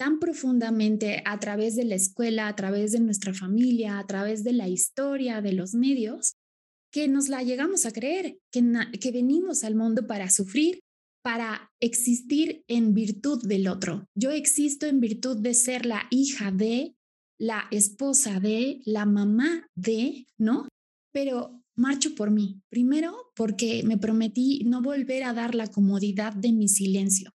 tan profundamente a través de la escuela, a través de nuestra familia, a través de la historia, de los medios, que nos la llegamos a creer, que, que venimos al mundo para sufrir, para existir en virtud del otro. Yo existo en virtud de ser la hija de, la esposa de, la mamá de, ¿no? Pero marcho por mí. Primero, porque me prometí no volver a dar la comodidad de mi silencio.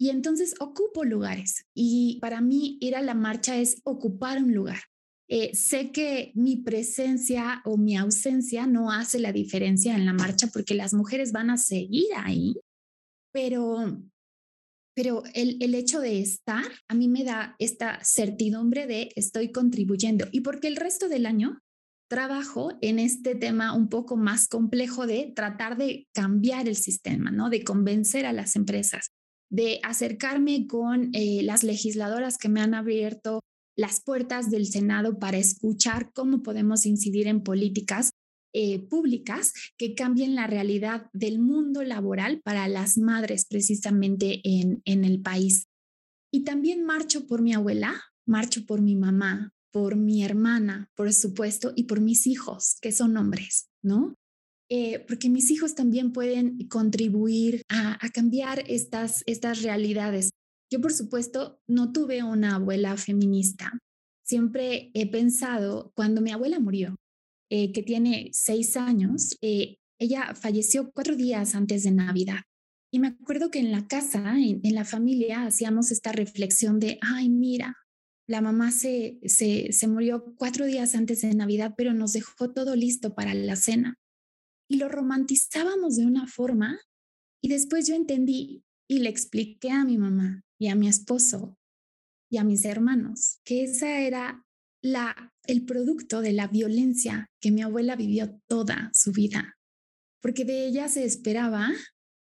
Y entonces ocupo lugares. Y para mí ir a la marcha es ocupar un lugar. Eh, sé que mi presencia o mi ausencia no hace la diferencia en la marcha porque las mujeres van a seguir ahí, pero, pero el, el hecho de estar a mí me da esta certidumbre de estoy contribuyendo y porque el resto del año trabajo en este tema un poco más complejo de tratar de cambiar el sistema, ¿no? De convencer a las empresas, de acercarme con eh, las legisladoras que me han abierto las puertas del Senado para escuchar cómo podemos incidir en políticas eh, públicas que cambien la realidad del mundo laboral para las madres precisamente en, en el país. Y también marcho por mi abuela, marcho por mi mamá, por mi hermana, por supuesto, y por mis hijos, que son hombres, ¿no? Eh, porque mis hijos también pueden contribuir a, cambiar estas, estas realidades. Yo, por supuesto, no tuve una abuela feminista. Siempre he pensado, cuando mi abuela murió, eh, que tiene seis años, eh, ella falleció cuatro días antes de Navidad. Y me acuerdo que en la casa, en, en, la familia, hacíamos esta reflexión de, ay, mira, la mamá se, se, se murió cuatro días antes de Navidad, pero nos dejó todo listo para la cena. Y lo romantizábamos de una forma y después yo entendí y le expliqué a mi mamá y a mi esposo y a mis hermanos que esa era la, el producto de la violencia que mi abuela vivió toda su vida, porque de ella se esperaba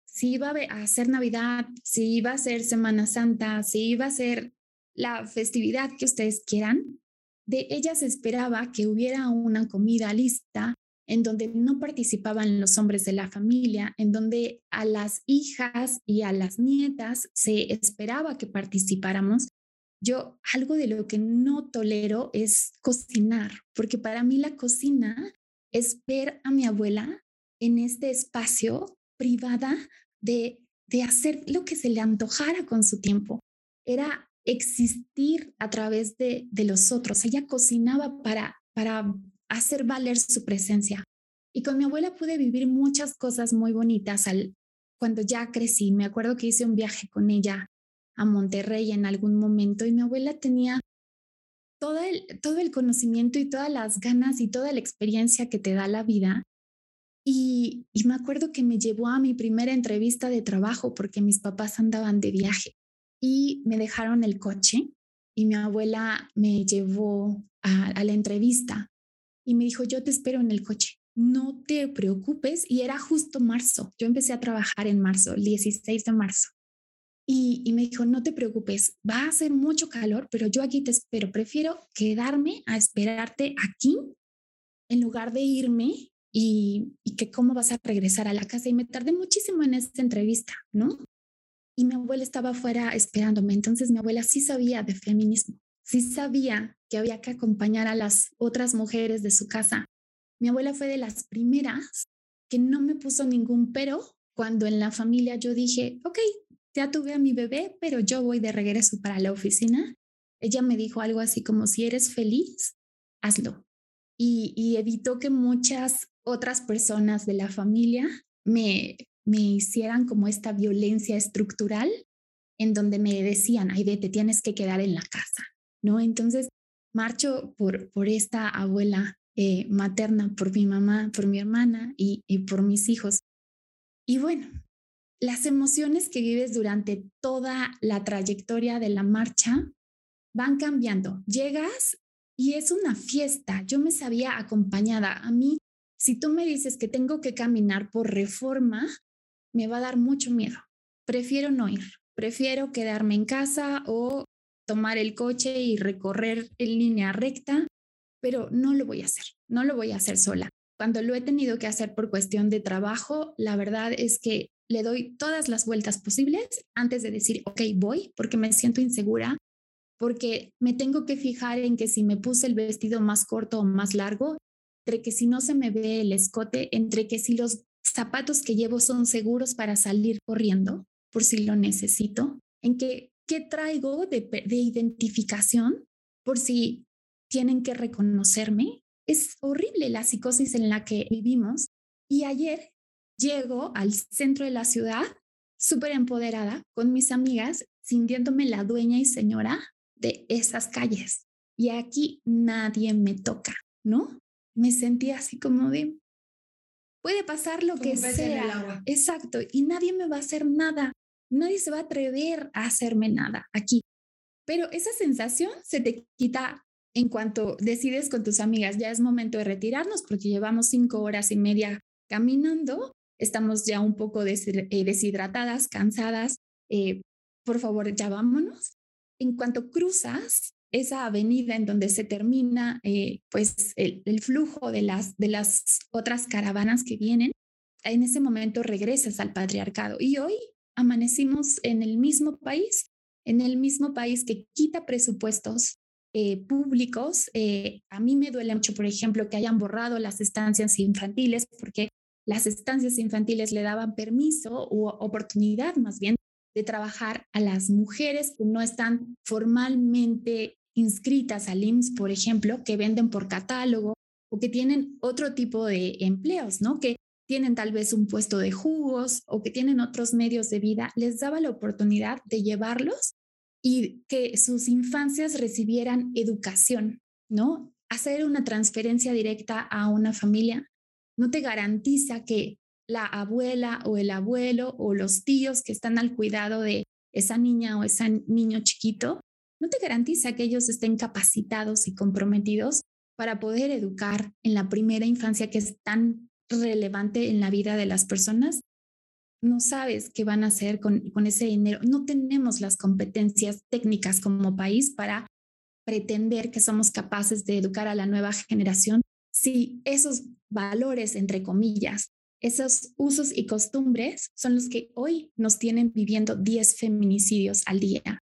si iba a ser Navidad, si iba a ser Semana Santa, si iba a ser la festividad que ustedes quieran, de ella se esperaba que hubiera una comida lista en donde no participaban los hombres de la familia, en donde a las hijas y a las nietas se esperaba que participáramos. Yo algo de lo que no tolero es cocinar, porque para mí la cocina es ver a mi abuela en este espacio privada de, de hacer lo que se le antojara con su tiempo. Era existir a través de, de los otros. Ella cocinaba para, para hacer valer su presencia. Y con mi abuela pude vivir muchas cosas muy bonitas al, cuando ya crecí. Me acuerdo que hice un viaje con ella a Monterrey en algún momento y mi abuela tenía todo el, todo el conocimiento y todas las ganas y toda la experiencia que te da la vida. Y, me acuerdo que me llevó a mi primera entrevista de trabajo porque mis papás andaban de viaje y me dejaron el coche y mi abuela me llevó a la entrevista y me dijo, yo te espero en el coche, no te preocupes. Y era justo marzo, yo empecé a trabajar en marzo, el 16 de marzo. Y, me dijo, no te preocupes, va a hacer mucho calor, pero yo aquí te espero. Prefiero quedarme a esperarte aquí en lugar de irme y, y, que cómo vas a regresar a la casa. Y me tardé muchísimo en esta entrevista, ¿no? Y mi abuela estaba afuera esperándome. Entonces mi abuela sí sabía de feminismo, sí sabía que había que acompañar a las otras mujeres de su casa. Mi abuela fue de las primeras que no me puso ningún pero cuando en la familia yo dije, ok, ya tuve a mi bebé, pero yo voy de regreso para la oficina. Ella me dijo algo así como, si eres feliz, hazlo. Y, evitó que muchas otras personas de la familia me, me hicieran como esta violencia estructural en donde me decían, ay, te tienes que quedar en la casa, ¿no? Entonces, marcho por, por esta abuela eh, materna, por mi mamá, por mi hermana y, y por mis hijos. Y bueno, las emociones que vives durante toda la trayectoria de la marcha van cambiando. Llegas y es una fiesta. Yo me sabía acompañada. A mí, si tú me dices que tengo que caminar por reforma, me va a dar mucho miedo. Prefiero no ir. Prefiero quedarme en casa o tomar el coche y recorrer en línea recta, pero no lo voy a hacer. No lo voy a hacer sola. Cuando lo he tenido que hacer por cuestión de trabajo, la verdad es que le doy todas las vueltas posibles antes de decir, ok, voy, porque me siento insegura, porque me tengo que fijar en que si me puse el vestido más corto o más largo, entre que si no se me ve el escote, entre que si los zapatos que llevo son seguros para salir corriendo, por si lo necesito, en que qué traigo de, de identificación, por si tienen que reconocerme. Es horrible la psicosis en la que vivimos. Y ayer llego al centro de la ciudad súper empoderada con mis amigas, sintiéndome la dueña y señora de esas calles. Y aquí nadie me toca, ¿no? Me sentí así como de, puede pasar lo que sea. Exacto, y nadie me va a hacer nada. Nadie se va a atrever a hacerme nada aquí. Pero esa sensación se te quita en cuanto decides con tus amigas, ya es momento de retirarnos porque llevamos cinco horas y media caminando estamos ya un poco eh, deshidratadas, cansadas, eh, por favor, ya vámonos. En cuanto cruzas esa avenida en donde se termina eh, pues el, el, flujo de las, de las otras caravanas que vienen, en ese momento regresas al patriarcado. Y hoy amanecimos en el mismo país, en el mismo país que quita presupuestos públicos. a mí me duele mucho, por ejemplo, que hayan borrado las estancias infantiles, porque las estancias infantiles le daban permiso u oportunidad más bien de trabajar a las mujeres que no están formalmente inscritas al IMSS, por ejemplo, que venden por catálogo o que tienen otro tipo de empleos, ¿no? Que tienen tal vez un puesto de jugos o que tienen otros medios de vida, les daba la oportunidad de llevarlos y que sus infancias recibieran educación, ¿no? Hacer una transferencia directa a una familia no te garantiza que la abuela o el abuelo o los tíos que están al cuidado de esa niña o ese niño chiquito, no te garantiza que ellos estén capacitados y comprometidos para poder educar en la primera infancia que es tan relevante en la vida de las personas. No sabes qué van a hacer con, con ese dinero. No tenemos las competencias técnicas como país para pretender que somos capaces de educar a la nueva generación si esos valores, entre comillas, esos usos y costumbres son los que hoy nos tienen viviendo 10 feminicidios al día.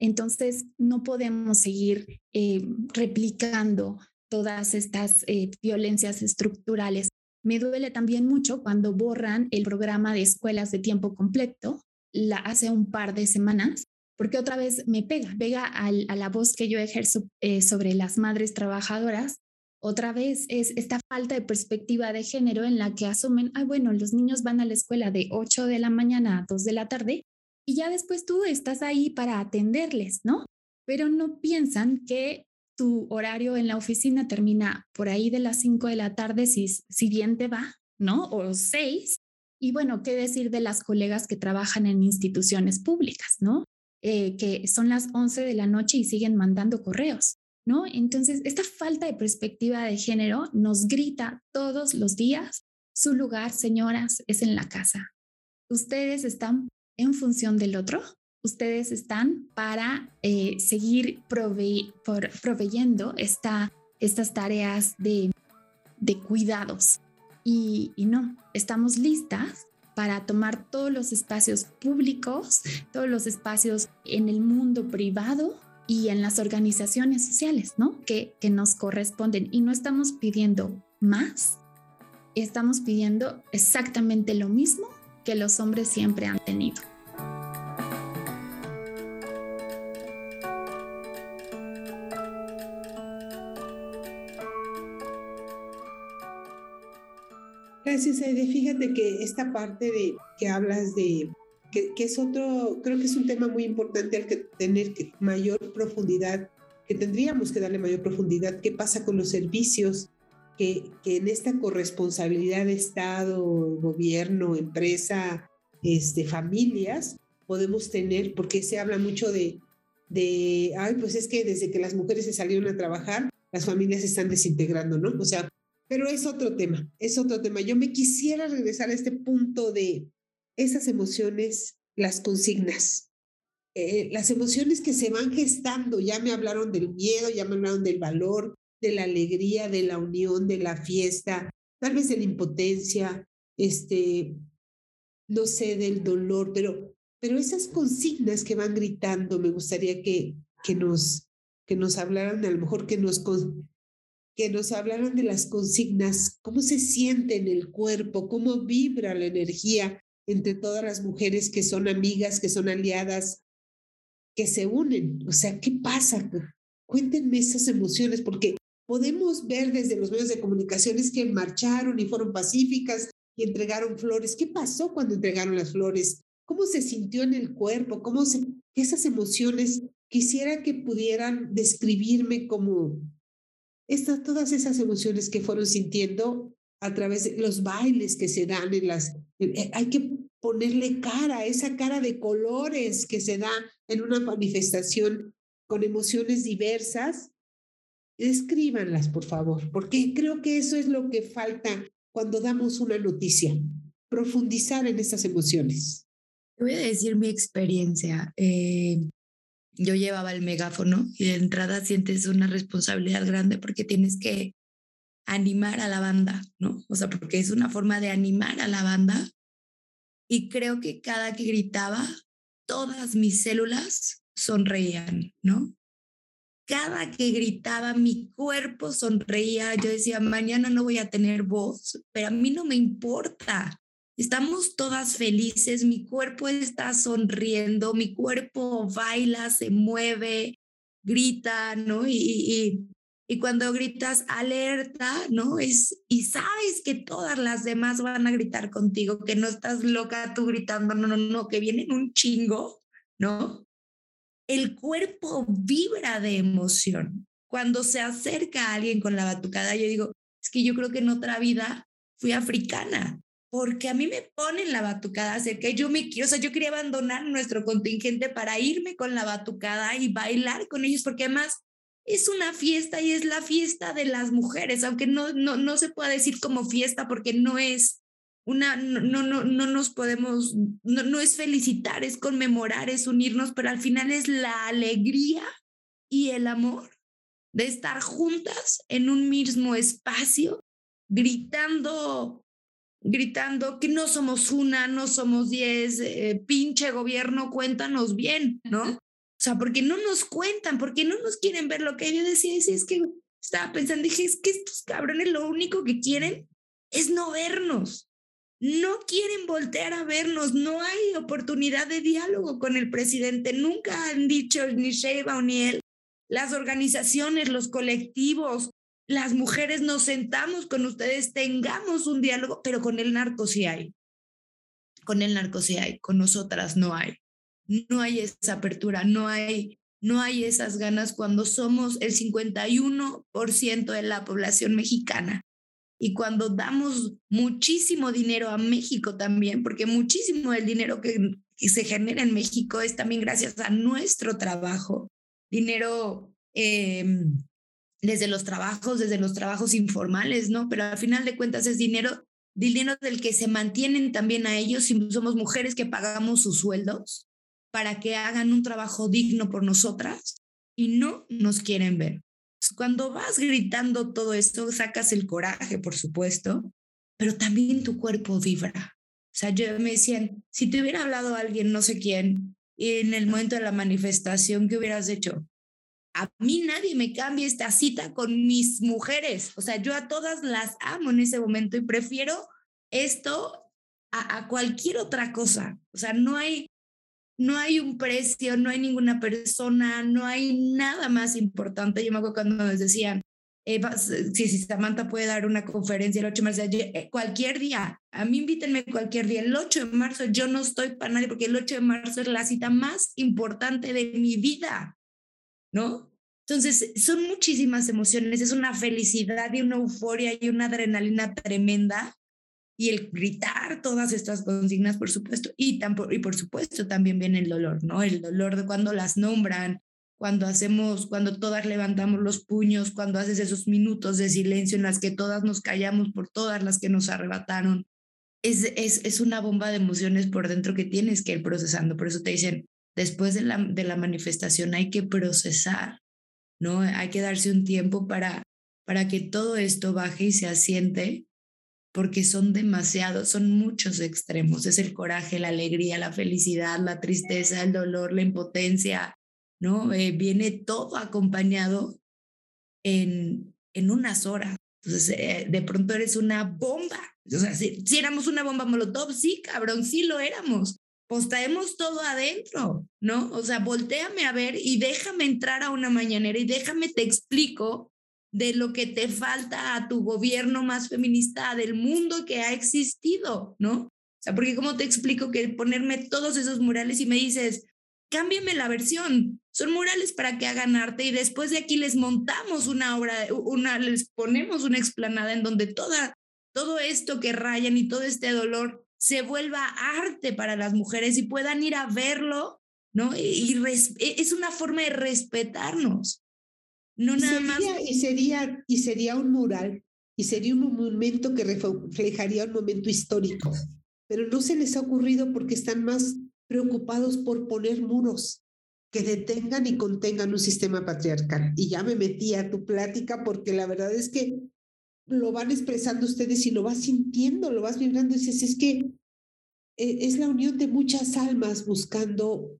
Entonces, no podemos seguir eh, replicando todas estas eh, violencias estructurales. Me duele también mucho cuando borran el programa de escuelas de tiempo completo la, hace un par de semanas, porque otra vez me pega, pega a la voz que yo ejerzo eh, sobre las madres trabajadoras otra vez es esta falta de perspectiva de género en la que asumen, ah, bueno, los niños van a la escuela de 8 de la mañana a 2 de la tarde y ya después tú estás ahí para atenderles, ¿no? Pero no piensan que tu horario en la oficina termina por ahí de las 5 de la tarde, si, si bien te va, ¿no? O 6. Y bueno, ¿qué decir de las colegas que trabajan en instituciones públicas, ¿no? Eh, que son las 11 de la noche y siguen mandando correos, ¿no? Entonces, esta falta de perspectiva de género nos grita todos los días, su lugar, señoras, es en la casa. Ustedes están en función del otro, ustedes están para eh, seguir proveyendo esta, estas tareas de, cuidados. Y, no, estamos listas para tomar todos los espacios públicos, todos los espacios en el mundo privado y en las organizaciones sociales, ¿no? Que nos corresponden. Y no estamos pidiendo más, estamos pidiendo exactamente lo mismo que los hombres siempre han tenido. Gracias, Aide. Fíjate que esta parte de que hablas de que, es otro, creo que es un tema muy importante al que tener que mayor profundidad, que tendríamos que darle mayor profundidad. ¿Qué pasa con los servicios que, que en esta corresponsabilidad de Estado, gobierno, empresa, este, familias podemos tener? Porque se habla mucho de, de, ay, pues es que desde que las mujeres se salieron a trabajar, las familias se están desintegrando, ¿no? O sea, pero es otro tema, es otro tema. Yo me quisiera regresar a este punto de esas emociones, las consignas, eh, las emociones que se van gestando. Ya me hablaron del miedo, ya me hablaron del valor, de la alegría, de la unión, de la fiesta, tal vez de la impotencia, este, no sé, del dolor, pero, pero esas consignas que van gritando, me gustaría que, que, nos, que nos hablaran, a lo mejor que nos, que nos hablaran de las consignas, cómo se siente en el cuerpo, cómo vibra la energía entre todas las mujeres que son amigas, que son aliadas, que se unen. O sea, ¿qué pasa? Cuéntenme esas emociones, porque podemos ver desde los medios de comunicaciones que marcharon y fueron pacíficas y entregaron flores. ¿Qué pasó cuando entregaron las flores? ¿Cómo se sintió en el cuerpo? ¿Cómo se... Esas emociones quisiera que pudieran describirme como todas esas emociones que fueron sintiendo a través de los bailes que se dan en las... Eh, hay que ponerle cara, esa cara de colores que se da en una manifestación con emociones diversas. Escríbanlas, por favor, porque creo que eso es lo que falta cuando damos una noticia, profundizar en esas emociones. Voy a decir mi experiencia. Eh, yo llevaba el megáfono y de entrada sientes una responsabilidad grande porque tienes que animar a la banda, ¿no? O sea, porque es una forma de animar a la banda. Y creo que cada que gritaba, todas mis células sonreían, ¿no? Cada que gritaba, mi cuerpo sonreía. Yo decía, mañana no voy a tener voz, pero a mí no me importa. Estamos todas felices, mi cuerpo está sonriendo, mi cuerpo baila, se mueve, grita, ¿no? Y, y, cuando gritas alerta, ¿no? Es, y sabes que todas las demás van a gritar contigo, que no estás loca tú gritando, no, no, no, que vienen un chingo, ¿no? El cuerpo vibra de emoción. Cuando se acerca alguien con la batucada, yo digo, es que yo creo que en otra vida fui africana, porque a mí me ponen la batucada acerca que yo me quiero, o sea, yo quería abandonar nuestro contingente para irme con la batucada y bailar con ellos, porque además es una fiesta y es la fiesta de las mujeres, aunque no, no, no se pueda decir como fiesta porque no es una, no, no, no nos podemos, no, no es felicitar, es conmemorar, es unirnos, pero al final es la alegría y el amor de estar juntas en un mismo espacio, gritando gritando que no somos una, no somos diez, eh, pinche gobierno, cuéntanos bien, ¿no? O sea, porque no nos cuentan, porque no nos quieren ver lo que yo decía, es que estaba pensando, dije, es que estos cabrones lo único que quieren es no vernos. No quieren voltear a vernos, no hay oportunidad de diálogo con el presidente. Nunca han dicho ni Sheinbaum ni él, las organizaciones, los colectivos, las mujeres nos sentamos con ustedes, tengamos un diálogo, pero con el narco sí hay. Con el narco sí hay, con nosotras no hay. No hay esa apertura, no hay no hay esas ganas cuando somos el 51% de la población mexicana. Y cuando damos muchísimo dinero a México también, porque muchísimo del dinero que, se genera en México es también gracias a nuestro trabajo. Dinero em, desde los trabajos, desde los trabajos informales, ¿no? Pero al final de cuentas es dinero, dinero del que se mantienen también a ellos, si somos mujeres que pagamos sus sueldos para que hagan un trabajo digno por nosotras y no nos quieren ver. Cuando vas gritando todo esto, sacas el coraje, por supuesto, pero también tu cuerpo vibra. O sea, yo me decían, si te hubiera hablado alguien, no sé quién, en el momento de la manifestación, ¿qué hubieras hecho? A mí nadie me cambia esta cita con mis mujeres. O sea, yo a todas las amo en ese momento y prefiero esto a, cualquier otra cosa. O sea, no hay, no hay un precio, no hay ninguna persona, no hay nada más importante. Yo me acuerdo cuando nos decían, eh, si, si, Samantha puede dar una conferencia el 8 de marzo, eh, cualquier día, a mí invítenme cualquier día. El 8 de marzo yo no estoy para nadie porque el 8 de marzo es la cita más importante de mi vida, ¿no? Entonces, son muchísimas emociones, es una felicidad y una euforia y una adrenalina tremenda y el gritar todas estas consignas, por supuesto, y, y por supuesto también viene el dolor, ¿no? El dolor de cuando las nombran, cuando hacemos, cuando todas levantamos los puños, cuando haces esos minutos de silencio en las que todas nos callamos por todas las que nos arrebataron. Es, es, es una bomba de emociones por dentro que tienes que ir procesando. Por eso te dicen, después de la, de la manifestación hay que procesar, ¿no? Hay que darse un tiempo para, para que todo esto baje y se asiente porque son demasiados, son muchos extremos. Es el coraje, la alegría, la felicidad, la tristeza, el dolor, la impotencia, ¿no? Eh, viene todo acompañado en, en unas horas. Entonces, eh, de pronto eres una bomba. O sea, si, éramos una bomba molotov, sí, cabrón, sí lo éramos. Pues traemos todo adentro, ¿no? O sea, volteame a ver y déjame entrar a una mañanera y déjame te explico de lo que te falta a tu gobierno más feminista del mundo que ha existido, ¿no? O sea, porque cómo te explico que ponerme todos esos murales y me dices, cámbiame la versión, son murales para que hagan arte y después de aquí les montamos una obra, una, les ponemos una explanada en donde toda, todo esto que rayan y todo este dolor se vuelva arte para las mujeres y puedan ir a verlo, ¿no? Y, e, es una forma de respetarnos. No nada sería, más. Y sería, y sería un mural, y sería un monumento que reflejaría un momento histórico. Pero no se les ha ocurrido porque están más preocupados por poner muros que detengan y contengan un sistema patriarcal. Y ya me metí a tu plática porque la verdad es que lo van expresando ustedes y lo vas sintiendo, lo vas vibrando y dices, es que eh, es la unión de muchas almas buscando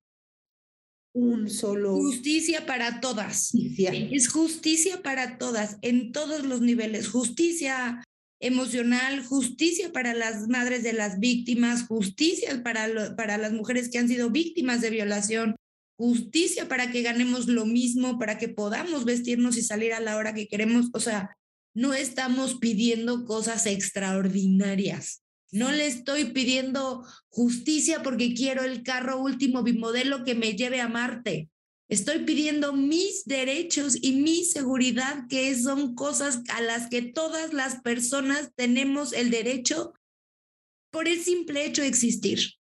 un solo... Justicia para todas. Es justicia para todas, en todos los niveles. Justicia emocional, justicia para las madres de las víctimas, justicia para, para las mujeres que han sido víctimas de violación, justicia para que ganemos lo mismo, para que podamos vestirnos y salir a la hora que queremos. O sea, no estamos pidiendo cosas extraordinarias. No le estoy pidiendo justicia porque quiero el carro último bimodelo que me lleve a Marte. Estoy pidiendo mis derechos y mi seguridad, que son cosas a las que todas las personas tenemos el derecho por el simple hecho de existir.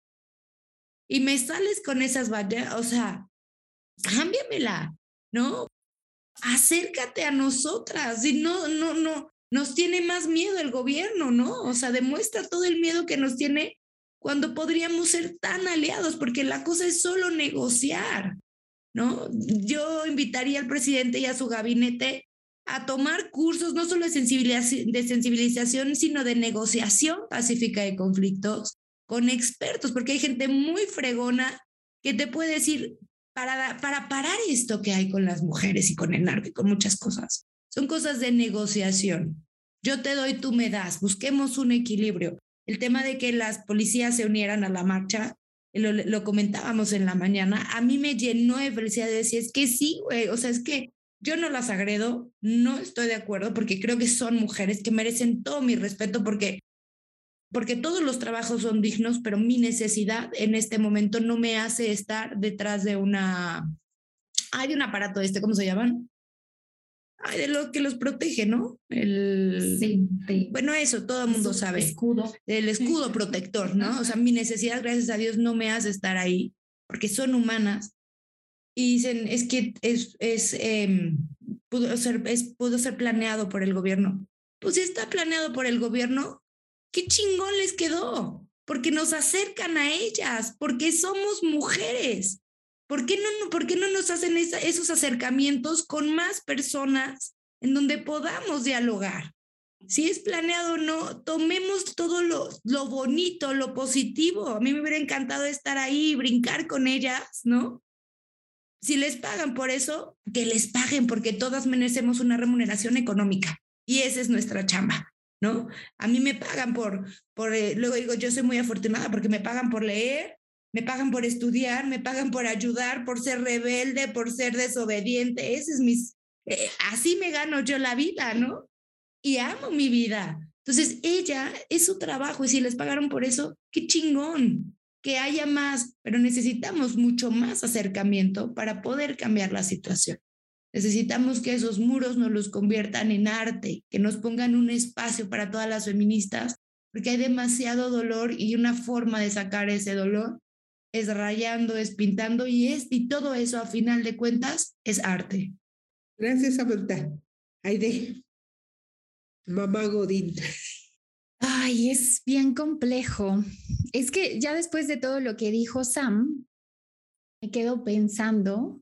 Y me sales con esas vallas, o sea, cámbiamela, ¿no? Acércate a nosotras. Y no, no, no, nos tiene más miedo el gobierno, ¿no? O sea, demuestra todo el miedo que nos tiene cuando podríamos ser tan aliados, porque la cosa es solo negociar, ¿no? Yo invitaría al presidente y a su gabinete a tomar cursos no solo de sensibilización, de sensibilización, sino de negociación pacífica de conflictos con expertos, porque hay gente muy fregona que te puede decir, para, para parar esto que hay con las mujeres y con el narco y con muchas cosas, son cosas de negociación. Yo te doy, tú me das. Busquemos un equilibrio. El tema de que las policías se unieran a la marcha, lo, lo comentábamos en la mañana, a mí me llenó de felicidad de decir, es que sí, güey, o sea, es que yo no las agredo, no estoy de acuerdo porque creo que son mujeres que merecen todo mi respeto porque porque todos los trabajos son dignos, pero mi necesidad en este momento no me hace estar detrás de una hay un aparato este, ¿cómo se llaman? Ay, de lo que los protege, ¿no? El, Sí, Bueno, eso todo el mundo sabe. Escudo. El escudo protector, ¿no? O sea, mi necesidad, gracias a Dios, no me hace estar ahí, porque son humanas. Y dicen, es que es, es, em, pudo, ser, es, pudo ser planeado por el gobierno. Pues si está planeado por el gobierno, qué chingón les quedó, porque nos acercan a ellas, porque somos mujeres. ¿Por qué no, por qué no nos hacen esos acercamientos con más personas en donde podamos dialogar? Si es planeado o no, tomemos todo lo, bonito, lo positivo. A mí me hubiera encantado estar ahí, brincar con ellas, ¿no? Si les pagan por eso, que les paguen, porque todas merecemos una remuneración económica y esa es nuestra chamba, ¿no? A mí me pagan por, por eh, luego digo, yo soy muy afortunada porque me pagan por leer, me pagan por estudiar, me pagan por ayudar, por ser rebelde, por ser desobediente. Ese es mis, eh, así me gano yo la vida, ¿no? Y amo mi vida. Entonces, ella es su trabajo y si les pagaron por eso, qué chingón que haya más, pero necesitamos mucho más acercamiento para poder cambiar la situación. Necesitamos que esos muros nos los conviertan en arte, que nos pongan un espacio para todas las feministas, porque hay demasiado dolor y una forma de sacar ese dolor es rayando, es pintando y es y todo eso a final de cuentas es arte. Gracias, Samantha. Aide. Mamá Godín. Ay, es bien complejo. Es que ya después de todo lo que dijo Sam, me quedo pensando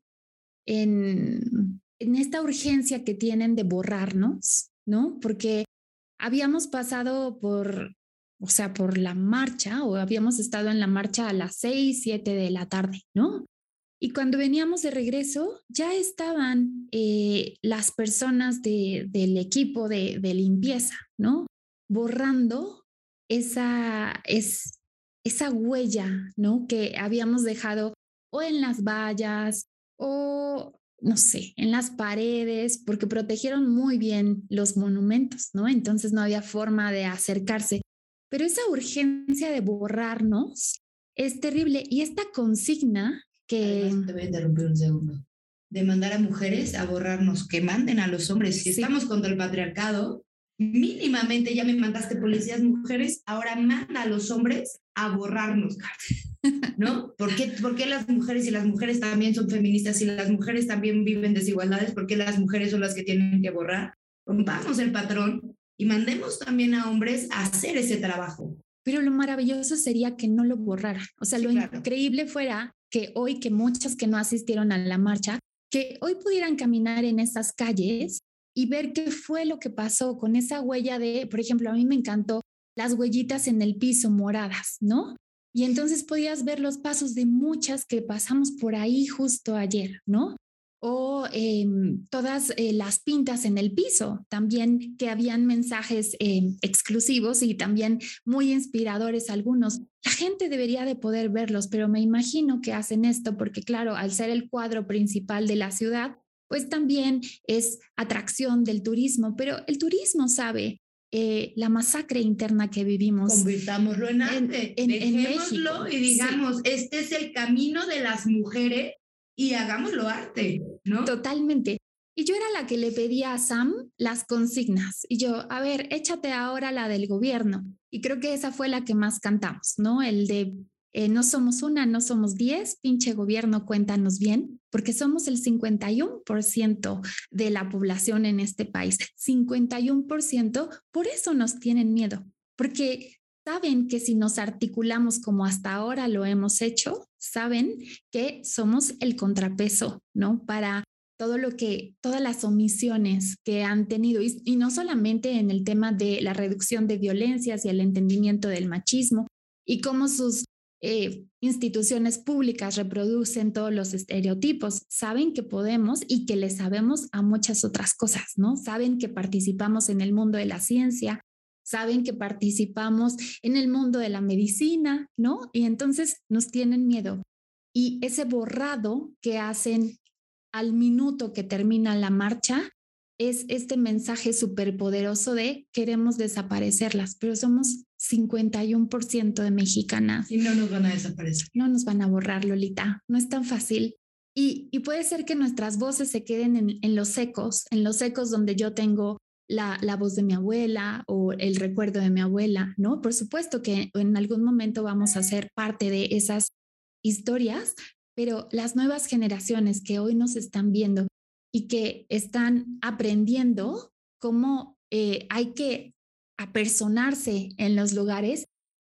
en, en esta urgencia que tienen de borrarnos, ¿no? Porque habíamos pasado por, o sea, por la marcha o habíamos estado en la marcha a las seis, siete de la tarde, ¿no? Y cuando veníamos de regreso, ya estaban eh, las personas de, del equipo de, de limpieza, ¿no? borrando esa, es, esa huella, ¿no? Que habíamos dejado o en las vallas o, no sé, en las paredes, porque protegieron muy bien los monumentos, ¿no? Entonces no había forma de acercarse. Pero esa urgencia de borrarnos es terrible. Y esta consigna que... Además, te voy a interrumpir un segundo. De mandar a mujeres a borrarnos, que manden a los hombres. Si Sí. estamos contra el patriarcado, mínimamente ya me mandaste policías mujeres, ahora manda a los hombres a borrarnos, [laughs] ¿no? ¿Por qué, ¿Por qué las mujeres y las mujeres también son feministas y las mujeres también viven desigualdades? ¿Por qué las mujeres son las que tienen que borrar? Rompamos el patrón y mandemos también a hombres a hacer ese trabajo. Pero lo maravilloso sería que no lo borraran. O sea, Sí, lo claro. increíble fuera que hoy, que muchas que no asistieron a la marcha, que hoy pudieran caminar en esas calles y ver qué fue lo que pasó con esa huella de, por ejemplo, a mí me encantó las huellitas en el piso moradas, ¿no? Y entonces podías ver los pasos de muchas que pasamos por ahí justo ayer, ¿no? O em, todas eh, las pintas en el piso, también que habían mensajes em, exclusivos y también muy inspiradores algunos. La gente debería de poder verlos, pero me imagino que hacen esto porque, claro, al ser el cuadro principal de la ciudad, pues también es atracción del turismo, pero el turismo sabe eh, la masacre interna que vivimos. Convirtámoslo en En- arte. en- en Dejémoslo México, y digamos, este es el camino de las mujeres y hagámoslo arte, ¿no? Totalmente. Y yo era la que le pedía a Sam las consignas. Y yo, a ver, échate ahora la del gobierno. Y creo que esa fue la que más cantamos, ¿no? El de eh, no somos una, no somos diez, pinche gobierno, cuéntanos bien, porque somos el 51% de la población en este país. 51%, por eso nos tienen miedo, porque saben que si nos articulamos como hasta ahora lo hemos hecho, saben que somos el contrapeso, ¿no? Para todo lo que, todas las omisiones que han tenido, y, y no solamente en el tema de la reducción de violencias y el entendimiento del machismo, y cómo sus eh, instituciones públicas reproducen todos los estereotipos, saben que podemos y que le sabemos a muchas otras cosas, ¿no? Saben que participamos en el mundo de la ciencia, saben que participamos en el mundo de la medicina, ¿no? Y entonces nos tienen miedo. Y ese borrado que hacen al minuto que termina la marcha es este mensaje súper poderoso de queremos desaparecerlas, pero somos 51% de mexicanas. Y no nos van a desaparecer. No nos van a borrar, Lolita. No es tan fácil. Y, y puede ser que nuestras voces se queden en, en los ecos, en los ecos donde yo tengo la, la, voz de mi abuela o el recuerdo de mi abuela, ¿no? Por supuesto que en algún momento vamos a ser parte de esas historias, pero las nuevas generaciones que hoy nos están viendo y que están aprendiendo cómo eh, hay que apersonarse en los lugares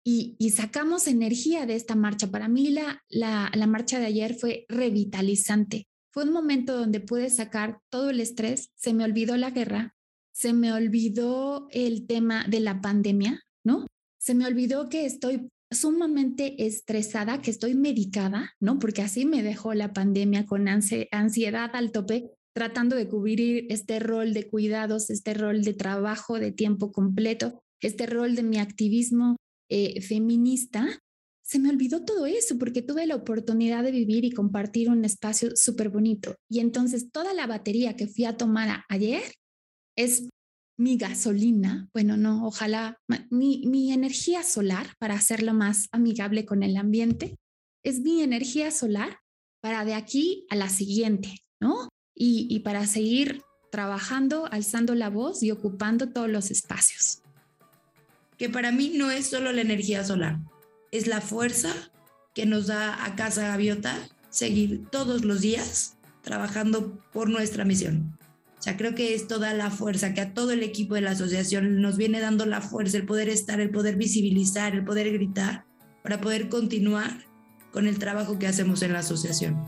y, y, sacamos energía de esta marcha. Para mí la, la, la marcha de ayer fue revitalizante. Fue un momento donde pude sacar todo el estrés, se me olvidó la guerra, se me olvidó el tema de la pandemia, ¿no? Se me olvidó que estoy sumamente estresada, que estoy medicada, ¿no? Porque así me dejó la pandemia con ansiedad al tope, tratando de cubrir este rol de cuidados, este rol de trabajo de tiempo completo, este rol de mi activismo eh, feminista. Se me olvidó todo eso porque tuve la oportunidad de vivir y compartir un espacio súper bonito. Y entonces toda la batería que fui a tomar ayer es mi gasolina, bueno, no, ojalá, mi, mi energía solar para hacerlo más amigable con el ambiente, es mi energía solar para de aquí a la siguiente, ¿no? Y, para seguir trabajando, alzando la voz y ocupando todos los espacios. Que para mí no es solo la energía solar, es la fuerza que nos da a Casa Gaviota seguir todos los días trabajando por nuestra misión. O sea, creo que es toda la fuerza que a todo el equipo de la asociación nos viene dando la fuerza, el poder estar, el poder visibilizar, el poder gritar, para poder continuar con el trabajo que hacemos en la asociación.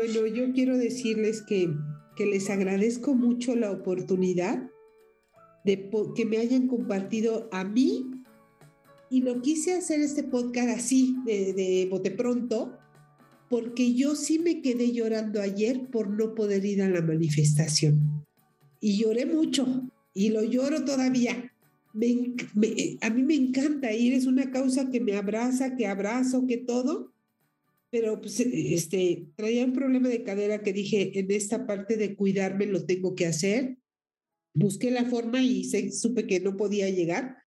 Bueno, yo quiero decirles que, que les agradezco mucho la oportunidad de que me hayan compartido a mí y lo quise hacer este podcast así, de, de pronto, porque yo sí me quedé llorando ayer por no poder ir a la manifestación. Y lloré mucho y lo lloro todavía. Me, a mí me encanta ir, es una causa que me abraza, que abrazo, que todo, pero pues, este, traía un problema de cadera que dije, en esta parte de cuidarme lo tengo que hacer busqué la forma y supe que no podía llegar,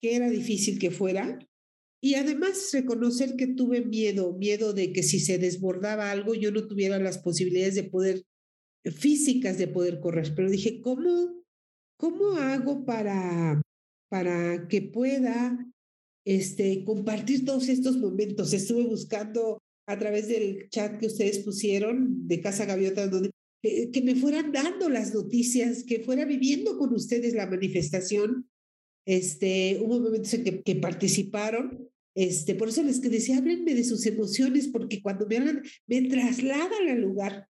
que era difícil que fuera. Y además reconocer que tuve miedo, miedo de que si se desbordaba algo yo no tuviera las posibilidades de poder, físicas de poder correr. Pero dije, ¿cómo, cómo hago para, para que pueda este, compartir todos estos momentos? Estuve buscando a través del chat que ustedes pusieron de Casa Gaviota, donde eh, que me fueran dando las noticias, que fuera viviendo con ustedes la manifestación. Este, hubo momentos en que, participaron. Este, por eso les que decía, háblenme de sus emociones, porque cuando me hablan, me trasladan al lugar,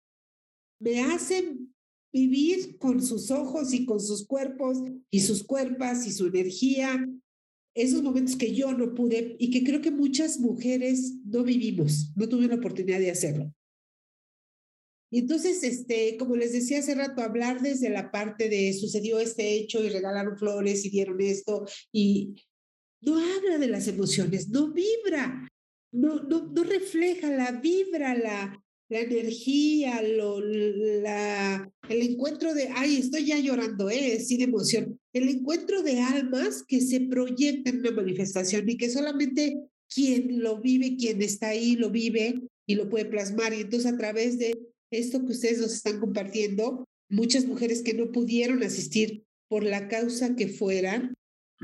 me hacen vivir con sus ojos y con sus cuerpos y sus cuerpas y su energía, esos momentos que yo no pude y que creo que muchas mujeres no vivimos, no tuve la oportunidad de hacerlo. Y entonces, este, como les decía hace rato, hablar desde la parte de sucedió este hecho y regalaron flores y dieron esto, y no habla de las emociones, no vibra, no, no, no refleja la vibra, la, la energía, lo, la, el encuentro de, ay, estoy ya llorando, ¿eh? Sí, de emoción. El encuentro de almas que se proyectan en una manifestación y que solamente quien lo vive, quien está ahí, lo vive y lo puede plasmar. Y entonces a través de esto que ustedes nos están compartiendo, muchas mujeres que no pudieron asistir por la causa que fueran,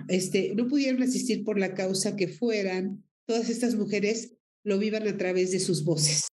este, no pudieron asistir por la causa que fueran, todas estas mujeres lo vivan a través de sus voces.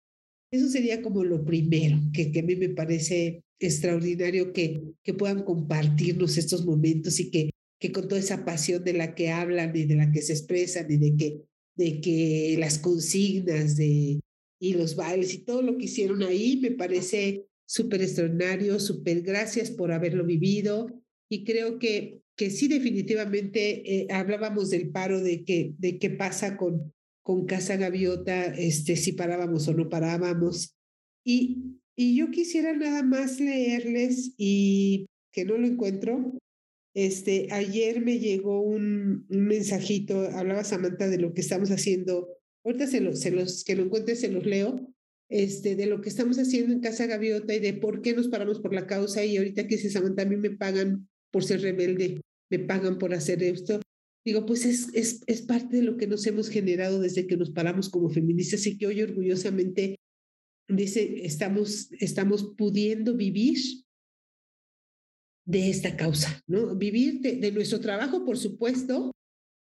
Eso sería como lo primero, que, que a mí me parece extraordinario que, que puedan compartirnos estos momentos y que, que con toda esa pasión de la que hablan y de la que se expresan y de que, de que las consignas de, y los bailes y todo lo que hicieron ahí me parece súper extraordinario, súper gracias por haberlo vivido y creo que, que sí definitivamente eh, hablábamos del paro de, que, de qué pasa con, con Casa Gaviota, este, si parábamos o no parábamos. Y, y yo quisiera nada más leerles y que no lo encuentro. Este, ayer me llegó un, un mensajito, hablaba Samantha de lo que estamos haciendo Ahorita se los, que lo encuentre se los leo, este, de lo que estamos haciendo en Casa Gaviota y de por qué nos paramos por la causa y ahorita que se Samantha, a mí me pagan por ser rebelde, me pagan por hacer esto. Digo, pues es, es, es parte de lo que nos hemos generado desde que nos paramos como feministas y que hoy orgullosamente dice, estamos, estamos pudiendo vivir de esta causa, ¿no? Vivir de, nuestro trabajo, por supuesto,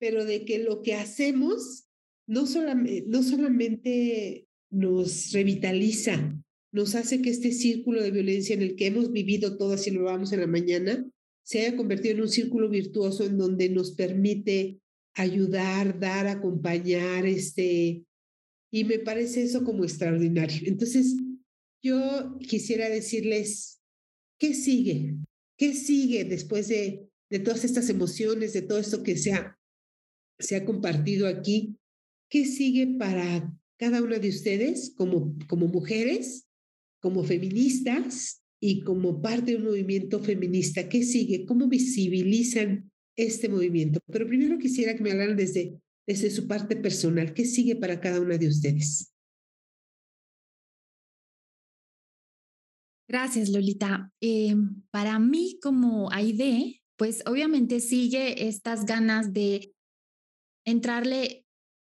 pero de que lo que hacemos no, solamente, no solamente nos revitaliza, nos hace que este círculo de violencia en el que hemos vivido todas y lo vamos en la mañana, se haya convertido en un círculo virtuoso en donde nos permite ayudar, dar, acompañar, este, y me parece eso como extraordinario. Entonces, yo quisiera decirles, ¿qué sigue? ¿Qué sigue después de, de todas estas emociones, de todo esto que se ha, se ha compartido aquí? ¿Qué sigue para cada una de ustedes como, como mujeres, como feministas y como parte de un movimiento feminista? ¿Qué sigue? ¿Cómo visibilizan este movimiento? Pero primero quisiera que me hablaran desde, desde su parte personal. ¿Qué sigue para cada una de ustedes? Gracias, Lolita. Eh, para mí como Aide, pues obviamente sigue estas ganas de entrarle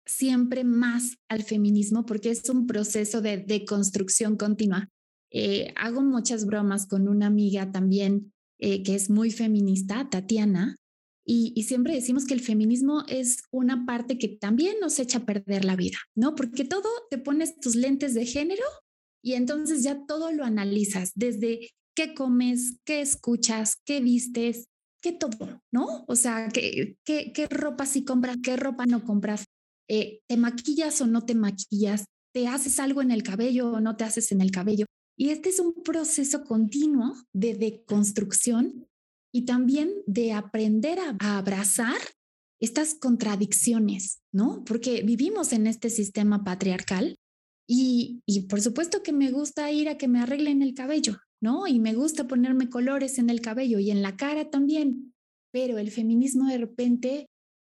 siempre más al feminismo porque es un proceso de deconstrucción continua. Eh, hago muchas bromas con una amiga también eh, que es muy feminista, Tatiana, y, siempre decimos que el feminismo es una parte que también nos echa a perder la vida, ¿no? Porque todo te pones tus lentes de género y entonces ya todo lo analizas, desde qué comes, qué escuchas, qué vistes, qué todo, ¿no? O sea, qué, qué, qué ropa sí compras, qué ropa no compras, eh, te maquillas o no te maquillas, te haces algo en el cabello o no te haces en el cabello. Y este es un proceso continuo de deconstrucción y también de aprender a, abrazar estas contradicciones, ¿no? Porque vivimos en este sistema patriarcal y, por supuesto que me gusta ir a que me arreglen el cabello, ¿no? Y me gusta ponerme colores en el cabello y en la cara también. Pero el feminismo de repente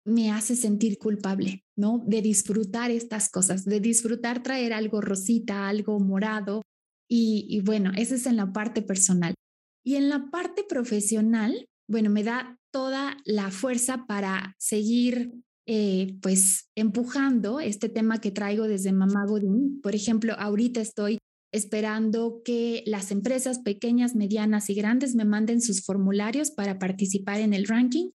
me hace sentir culpable, ¿no? De disfrutar estas cosas, de disfrutar traer algo rosita, algo morado. Y, y bueno, eso es en la parte personal. Y en la parte profesional, bueno, me da toda la fuerza para seguir eh, pues empujando este tema que traigo desde Mamá Godín. Por ejemplo, ahorita estoy esperando que las empresas pequeñas, medianas y grandes me manden sus formularios para participar en el ranking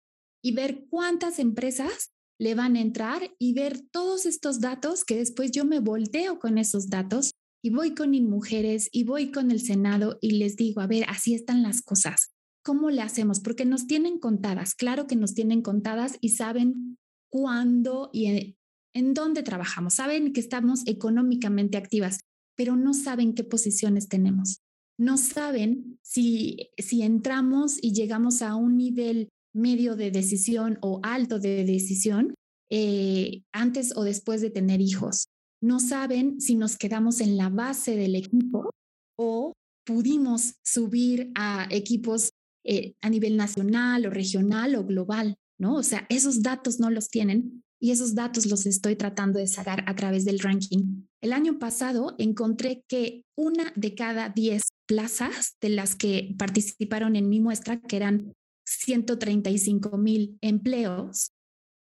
y ver cuántas empresas le van a entrar y ver todos estos datos que después yo me volteo con esos datos y voy con mujeres y voy con el Senado y les digo, a ver, así están las cosas. ¿Cómo le hacemos? Porque nos tienen contadas, claro que nos tienen contadas y saben cuándo y en, dónde trabajamos. Saben que estamos económicamente activas, pero no saben qué posiciones tenemos. No saben si, si entramos y llegamos a un nivel medio de decisión o alto de decisión eh, antes o después de tener hijos. No saben si nos quedamos en la base del equipo o pudimos subir a equipos eh, a nivel nacional o regional o global. ¿no? O sea, esos datos no los tienen y esos datos los estoy tratando de sacar a través del ranking. El año pasado encontré que una de cada 10 plazas de las que participaron en mi muestra, que eran 135 mil empleos,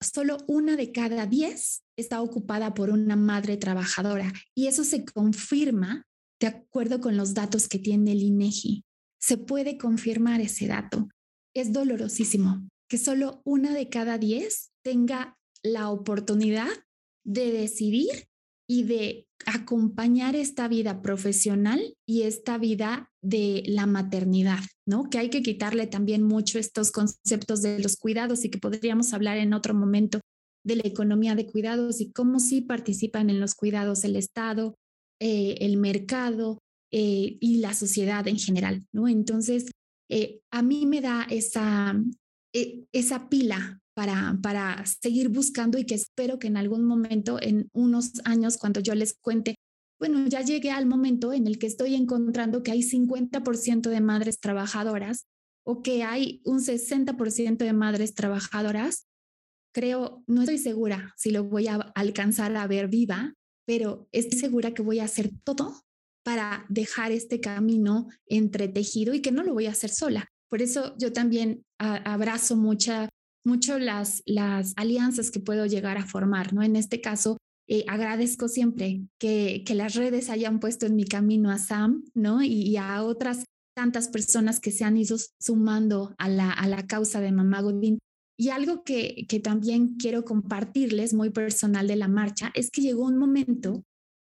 solo una de cada 10 está ocupada por una madre trabajadora y eso se confirma de acuerdo con los datos que tiene el INEGI. Se puede confirmar ese dato. Es dolorosísimo, que solo una de cada diez tenga la oportunidad de decidir y de acompañar esta vida profesional y esta vida de la maternidad, ¿no? Que hay que quitarle también mucho estos conceptos de los cuidados y que podríamos hablar en otro momento de la economía de cuidados y cómo sí participan en los cuidados el Estado, eh, el mercado eh, y la sociedad en general, ¿no? Entonces, eh, a mí me da esa, esa pila para, para seguir buscando y que espero que en algún momento, en unos años, cuando yo les cuente, bueno, ya llegué al momento en el que estoy encontrando que hay 50% de madres trabajadoras o que hay un 60% de madres trabajadoras. Creo, no estoy segura si lo voy a alcanzar a ver viva, pero estoy segura que voy a hacer todo para dejar este camino entretejido y que no lo voy a hacer sola. Por eso yo también abrazo mucha, mucho las, las alianzas que puedo llegar a formar, ¿no? En este caso, eh, agradezco siempre que, que, las redes hayan puesto en mi camino a Sam, ¿no? Y, a otras tantas personas que se han ido sumando a la, a la causa de Mamá Godín. Y algo que, que también quiero compartirles, muy personal de la marcha, es que llegó un momento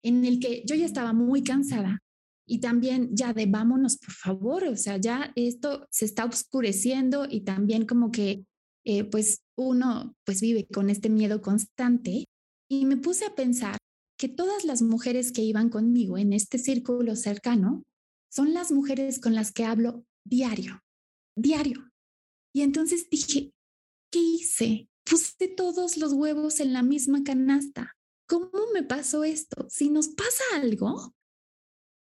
en el que yo ya estaba muy cansada y también ya de vámonos, por favor, o sea, ya esto se está oscureciendo y también como que eh, pues uno pues vive con este miedo constante y me puse a pensar que todas las mujeres que iban conmigo en este círculo cercano son las mujeres con las que hablo diario, diario. Y entonces dije, ¿qué hice? Puse todos los huevos en la misma canasta. ¿Cómo me pasó esto? Si nos pasa algo,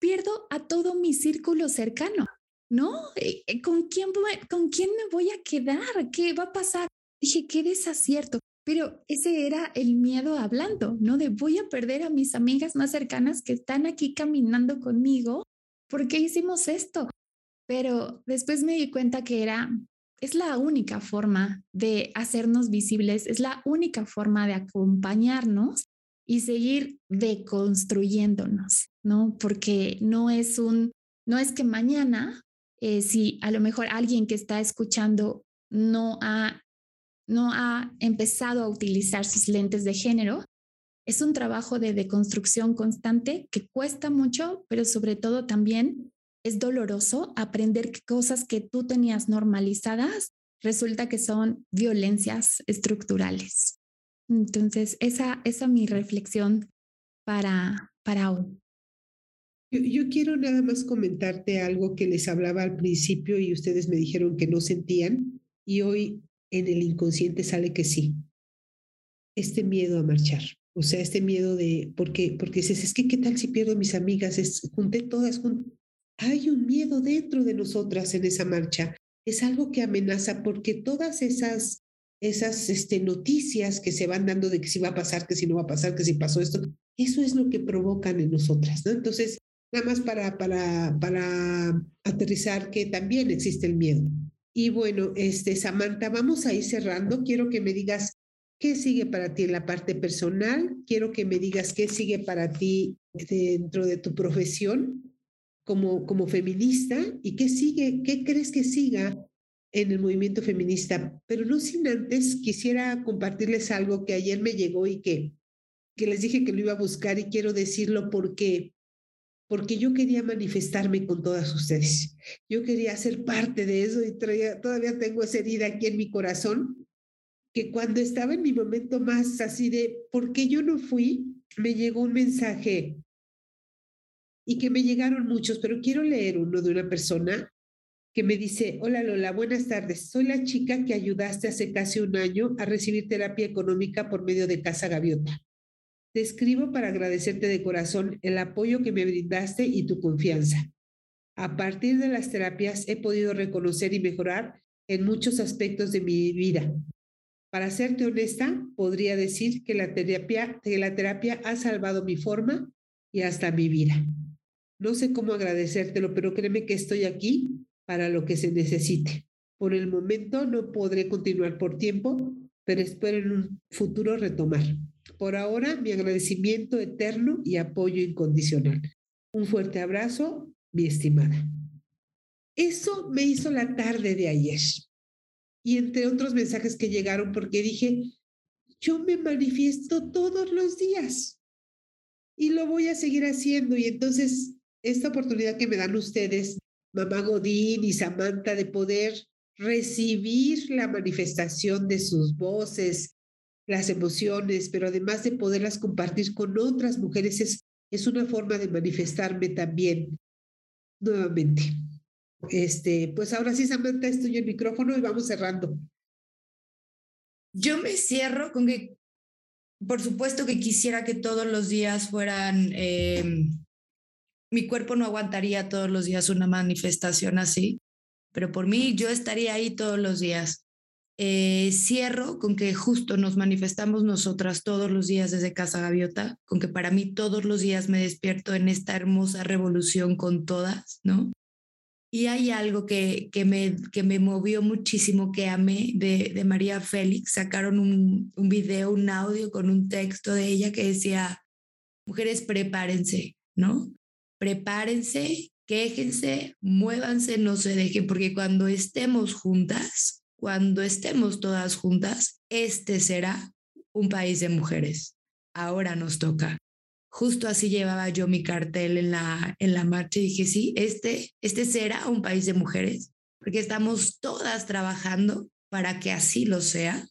pierdo a todo mi círculo cercano, ¿no? Eh, eh, ¿Con quién, ¿Con quién me voy a quedar? ¿Qué va a pasar? Dije, qué desacierto. Pero ese era el miedo hablando, ¿no? De voy a perder a mis amigas más cercanas que están aquí caminando conmigo. ¿Por qué hicimos esto? Pero después me di cuenta que era, es la única forma de hacernos visibles, es la única forma de acompañarnos y seguir deconstruyéndonos, ¿no? Porque no es un, no es que mañana, eh, si a lo mejor alguien que está escuchando no ha, no ha empezado a utilizar sus lentes de género, es un trabajo de deconstrucción constante que cuesta mucho, pero sobre todo también es doloroso aprender cosas que tú tenías normalizadas resulta que son violencias estructurales. Entonces, esa, esa es mi reflexión para, para hoy. Yo, yo, quiero nada más comentarte algo que les hablaba al principio y ustedes me dijeron que no sentían y hoy en el inconsciente sale que sí. Este miedo a marchar, o sea, este miedo de, porque, porque dices, es que qué tal si pierdo mis amigas, es, junté todas, hay un miedo dentro de nosotras en esa marcha. Es algo que amenaza porque todas esas esas este, noticias que se van dando de que si va a pasar, que si no va a pasar, que si pasó esto, eso es lo que provocan en nosotras, ¿no? Entonces, nada más para, para, para aterrizar que también existe el miedo. Y bueno, este, Samantha, vamos a ir cerrando. Quiero que me digas qué sigue para ti en la parte personal. Quiero que me digas qué sigue para ti dentro de tu profesión como, como feminista y qué sigue, qué crees que siga en el movimiento feminista, pero no sin antes quisiera compartirles algo que ayer me llegó y que, que les dije que lo iba a buscar y quiero decirlo porque porque yo quería manifestarme con todas ustedes. Yo quería ser parte de eso y todavía tengo esa herida aquí en mi corazón, que cuando estaba en mi momento más así de, ¿por qué yo no fui? Me llegó un mensaje y que me llegaron muchos, pero quiero leer uno de una persona que me dice, hola Lola, buenas tardes. Soy la chica que ayudaste hace casi un año a recibir terapia económica por medio de Casa Gaviota. Te escribo para agradecerte de corazón el apoyo que me brindaste y tu confianza. A partir de las terapias he podido reconocer y mejorar en muchos aspectos de mi vida. Para serte honesta, podría decir que la terapia, ha salvado mi forma y hasta mi vida. No sé cómo agradecértelo, pero créeme que estoy aquí para lo que se necesite. Por el momento no podré continuar por tiempo, pero espero en un futuro retomar. Por ahora, mi agradecimiento eterno y apoyo incondicional. Un fuerte abrazo, mi estimada. Eso me hizo la tarde de ayer. Y entre otros mensajes que llegaron, porque dije, yo me manifiesto todos los días y lo voy a seguir haciendo. Y entonces, esta oportunidad que me dan ustedes mamá Godín y Samantha de poder recibir la manifestación de sus voces, las emociones, pero además de poderlas compartir con otras mujeres, es, es una forma de manifestarme también nuevamente. Este, pues ahora sí, Samantha, estoy el micrófono y vamos cerrando. Yo me cierro con que, por supuesto que quisiera que todos los días fueran eh, mi cuerpo no aguantaría todos los días una manifestación así, pero por mí yo estaría ahí todos los días. eh, cierro con que justo nos manifestamos nosotras todos los días desde Casa Gaviota, con que para mí todos los días me despierto en esta hermosa revolución con todas, ¿no? Y hay algo que, que, me, que me movió muchísimo, que amé, de, de María Félix. Sacaron un, un video, un audio con un texto de ella que decía, mujeres, prepárense, ¿no? Prepárense, quéjense, muévanse, no se dejen, porque cuando estemos juntas, cuando estemos todas juntas, este será un país de mujeres. Ahora nos toca. Justo así llevaba yo mi cartel en la, en la marcha y dije, sí, este, este será un país de mujeres, porque estamos todas trabajando para que así lo sea.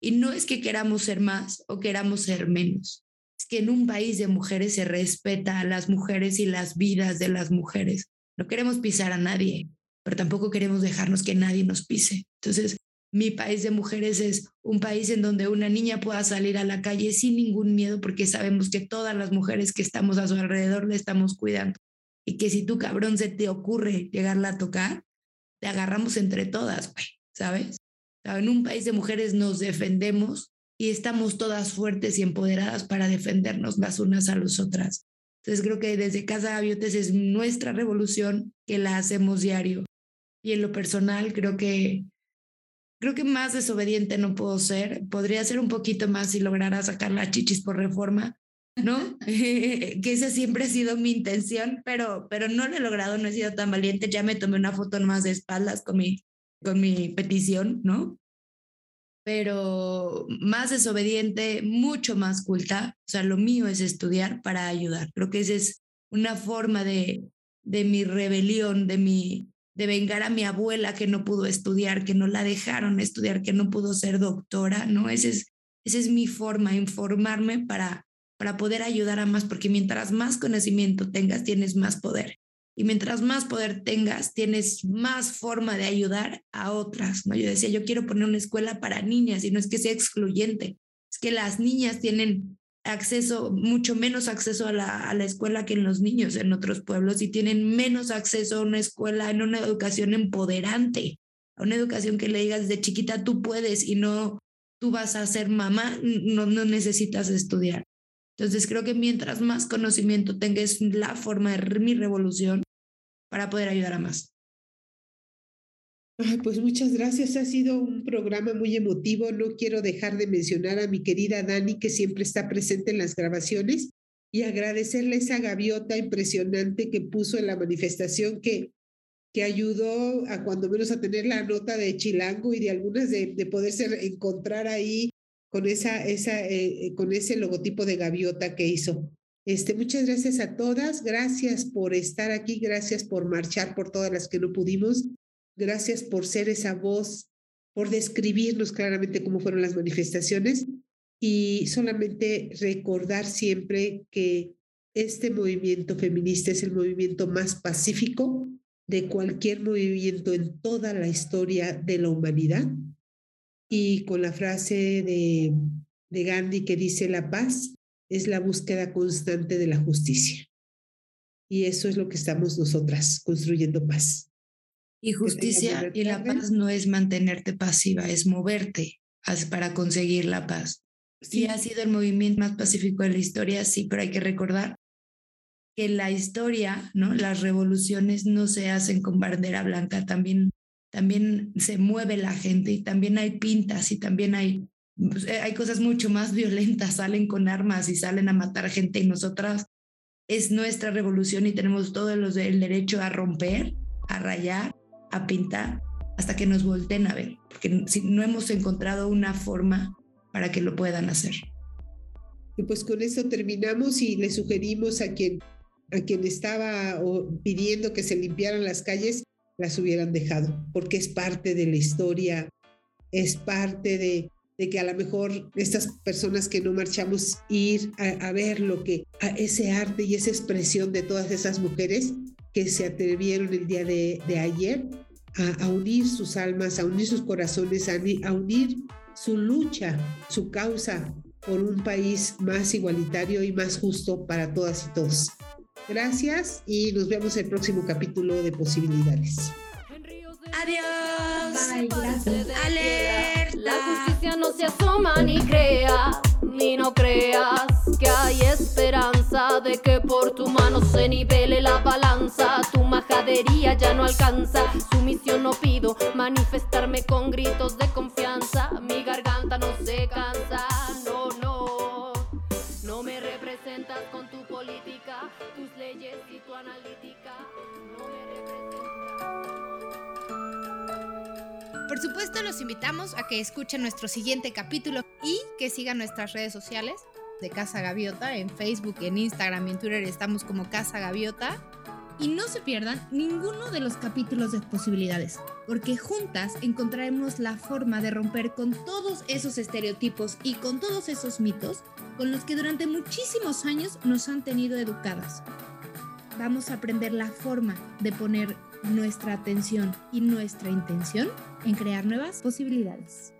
Y no es que queramos ser más o queramos ser menos, que en un país de mujeres se respeta a las mujeres y las vidas de las mujeres. No queremos pisar a nadie, pero tampoco queremos dejarnos que nadie nos pise. Entonces, mi país de mujeres es un país en donde una niña pueda salir a la calle sin ningún miedo porque sabemos que todas las mujeres que estamos a su alrededor le estamos cuidando. Y que si tú cabrón se te ocurre llegarla a tocar, te agarramos entre todas, güey, ¿sabes? En un país de mujeres nos defendemos y estamos todas fuertes y empoderadas para defendernos las unas a las otras. Entonces creo que desde Casa Aviotes es nuestra revolución que la hacemos diario y en lo personal creo que creo que más desobediente no puedo ser. Podría ser un poquito más si lograra sacar las chichis por reforma, ¿no? [laughs] [laughs] que esa siempre ha sido mi intención, pero, pero no lo he logrado, no he sido tan valiente. Ya me tomé una foto más de espaldas con mi, con mi petición, ¿no? Pero más desobediente, mucho más culta. O sea, lo mío es estudiar para ayudar. Creo que esa es una forma de, de mi rebelión, de mi, de vengar a mi abuela que no pudo estudiar, que no la dejaron estudiar, que no pudo ser doctora, ¿no? Es, esa es mi forma, informarme para, para poder ayudar a más, porque mientras más conocimiento tengas, tienes más poder. Y mientras más poder tengas, tienes más forma de ayudar a otras, ¿no? Yo decía, yo quiero poner una escuela para niñas y no es que sea excluyente, es que las niñas tienen acceso, mucho menos acceso a la, a la escuela que en los niños en otros pueblos y tienen menos acceso a una escuela, en una educación empoderante, a una educación que le digas de chiquita tú puedes y no tú vas a ser mamá, no, no necesitas estudiar. Entonces creo que mientras más conocimiento tengas la forma de mi revolución para poder ayudar a más pues muchas gracias. Ha sido un programa muy emotivo. No quiero dejar de mencionar a mi querida Dani, que siempre está presente en las grabaciones, y agradecerle esa gaviota impresionante que puso en la manifestación que, que ayudó a cuando menos a tener la nota de Chilango y de algunas de, de poderse encontrar ahí con, esa, esa, eh, con ese logotipo de gaviota que hizo. Este, muchas gracias a todas, gracias por estar aquí, gracias por marchar por todas las que no pudimos Gracias por ser esa voz, por describirnos claramente cómo fueron las manifestaciones y solamente recordar siempre que este movimiento feminista es el movimiento más pacífico de cualquier movimiento en toda la historia de la humanidad. Y con la frase de, de Gandhi que dice la paz es la búsqueda constante de la justicia. Y eso es lo que estamos nosotras, construyendo paz. Y justicia y la paz no es mantenerte pasiva, es moverte para conseguir la paz. Sí. ha sido el movimiento más pacífico de la historia, sí, pero hay que recordar que la historia, ¿no? Las revoluciones no se hacen con bandera blanca, también, también se mueve la gente y también hay pintas y también hay, pues, eh, hay cosas mucho más [laughs] violentas, salen con armas y salen a matar gente y nosotras es nuestra revolución y tenemos todo el derecho a romper, a rayar a pintar hasta que nos volteen a ver, porque no hemos encontrado una forma para que lo puedan hacer. Y pues con eso terminamos y le sugerimos a quien, a quien estaba pidiendo que se limpiaran las calles, las hubieran dejado, porque es parte de la historia, es parte de, de que a lo mejor estas personas que no marchamos ir a, ver lo que, a ese arte y esa expresión de todas esas mujeres que se atrevieron el día de, de ayer a, unir sus almas, a unir sus corazones, a, a unir su lucha, su causa por un país más igualitario y más justo para todas y todos. Gracias y nos vemos en el próximo capítulo de Posibilidades. Adiós. Bye, gracias. Alerta. La justicia no se asoma ni crea, ni no creas que hay esperanza de que por tu mano se nivele la balanza. Tu majadería ya no alcanza, sumisión no pido, manifestarme con gritos de confianza. Mi garganta no se cansa, no, no. Por supuesto, los invitamos a que escuchen nuestro siguiente capítulo y que sigan nuestras redes sociales de Casa Gaviota. En Facebook, en Instagram y en Twitter estamos como Casa Gaviota. Y no se pierdan ninguno de los capítulos de posibilidades, porque juntas encontraremos la forma de romper con todos esos estereotipos y con todos esos mitos con los que durante muchísimos años nos han tenido educadas. Vamos a aprender la forma de poner nuestra atención y nuestra intención en crear nuevas posibilidades.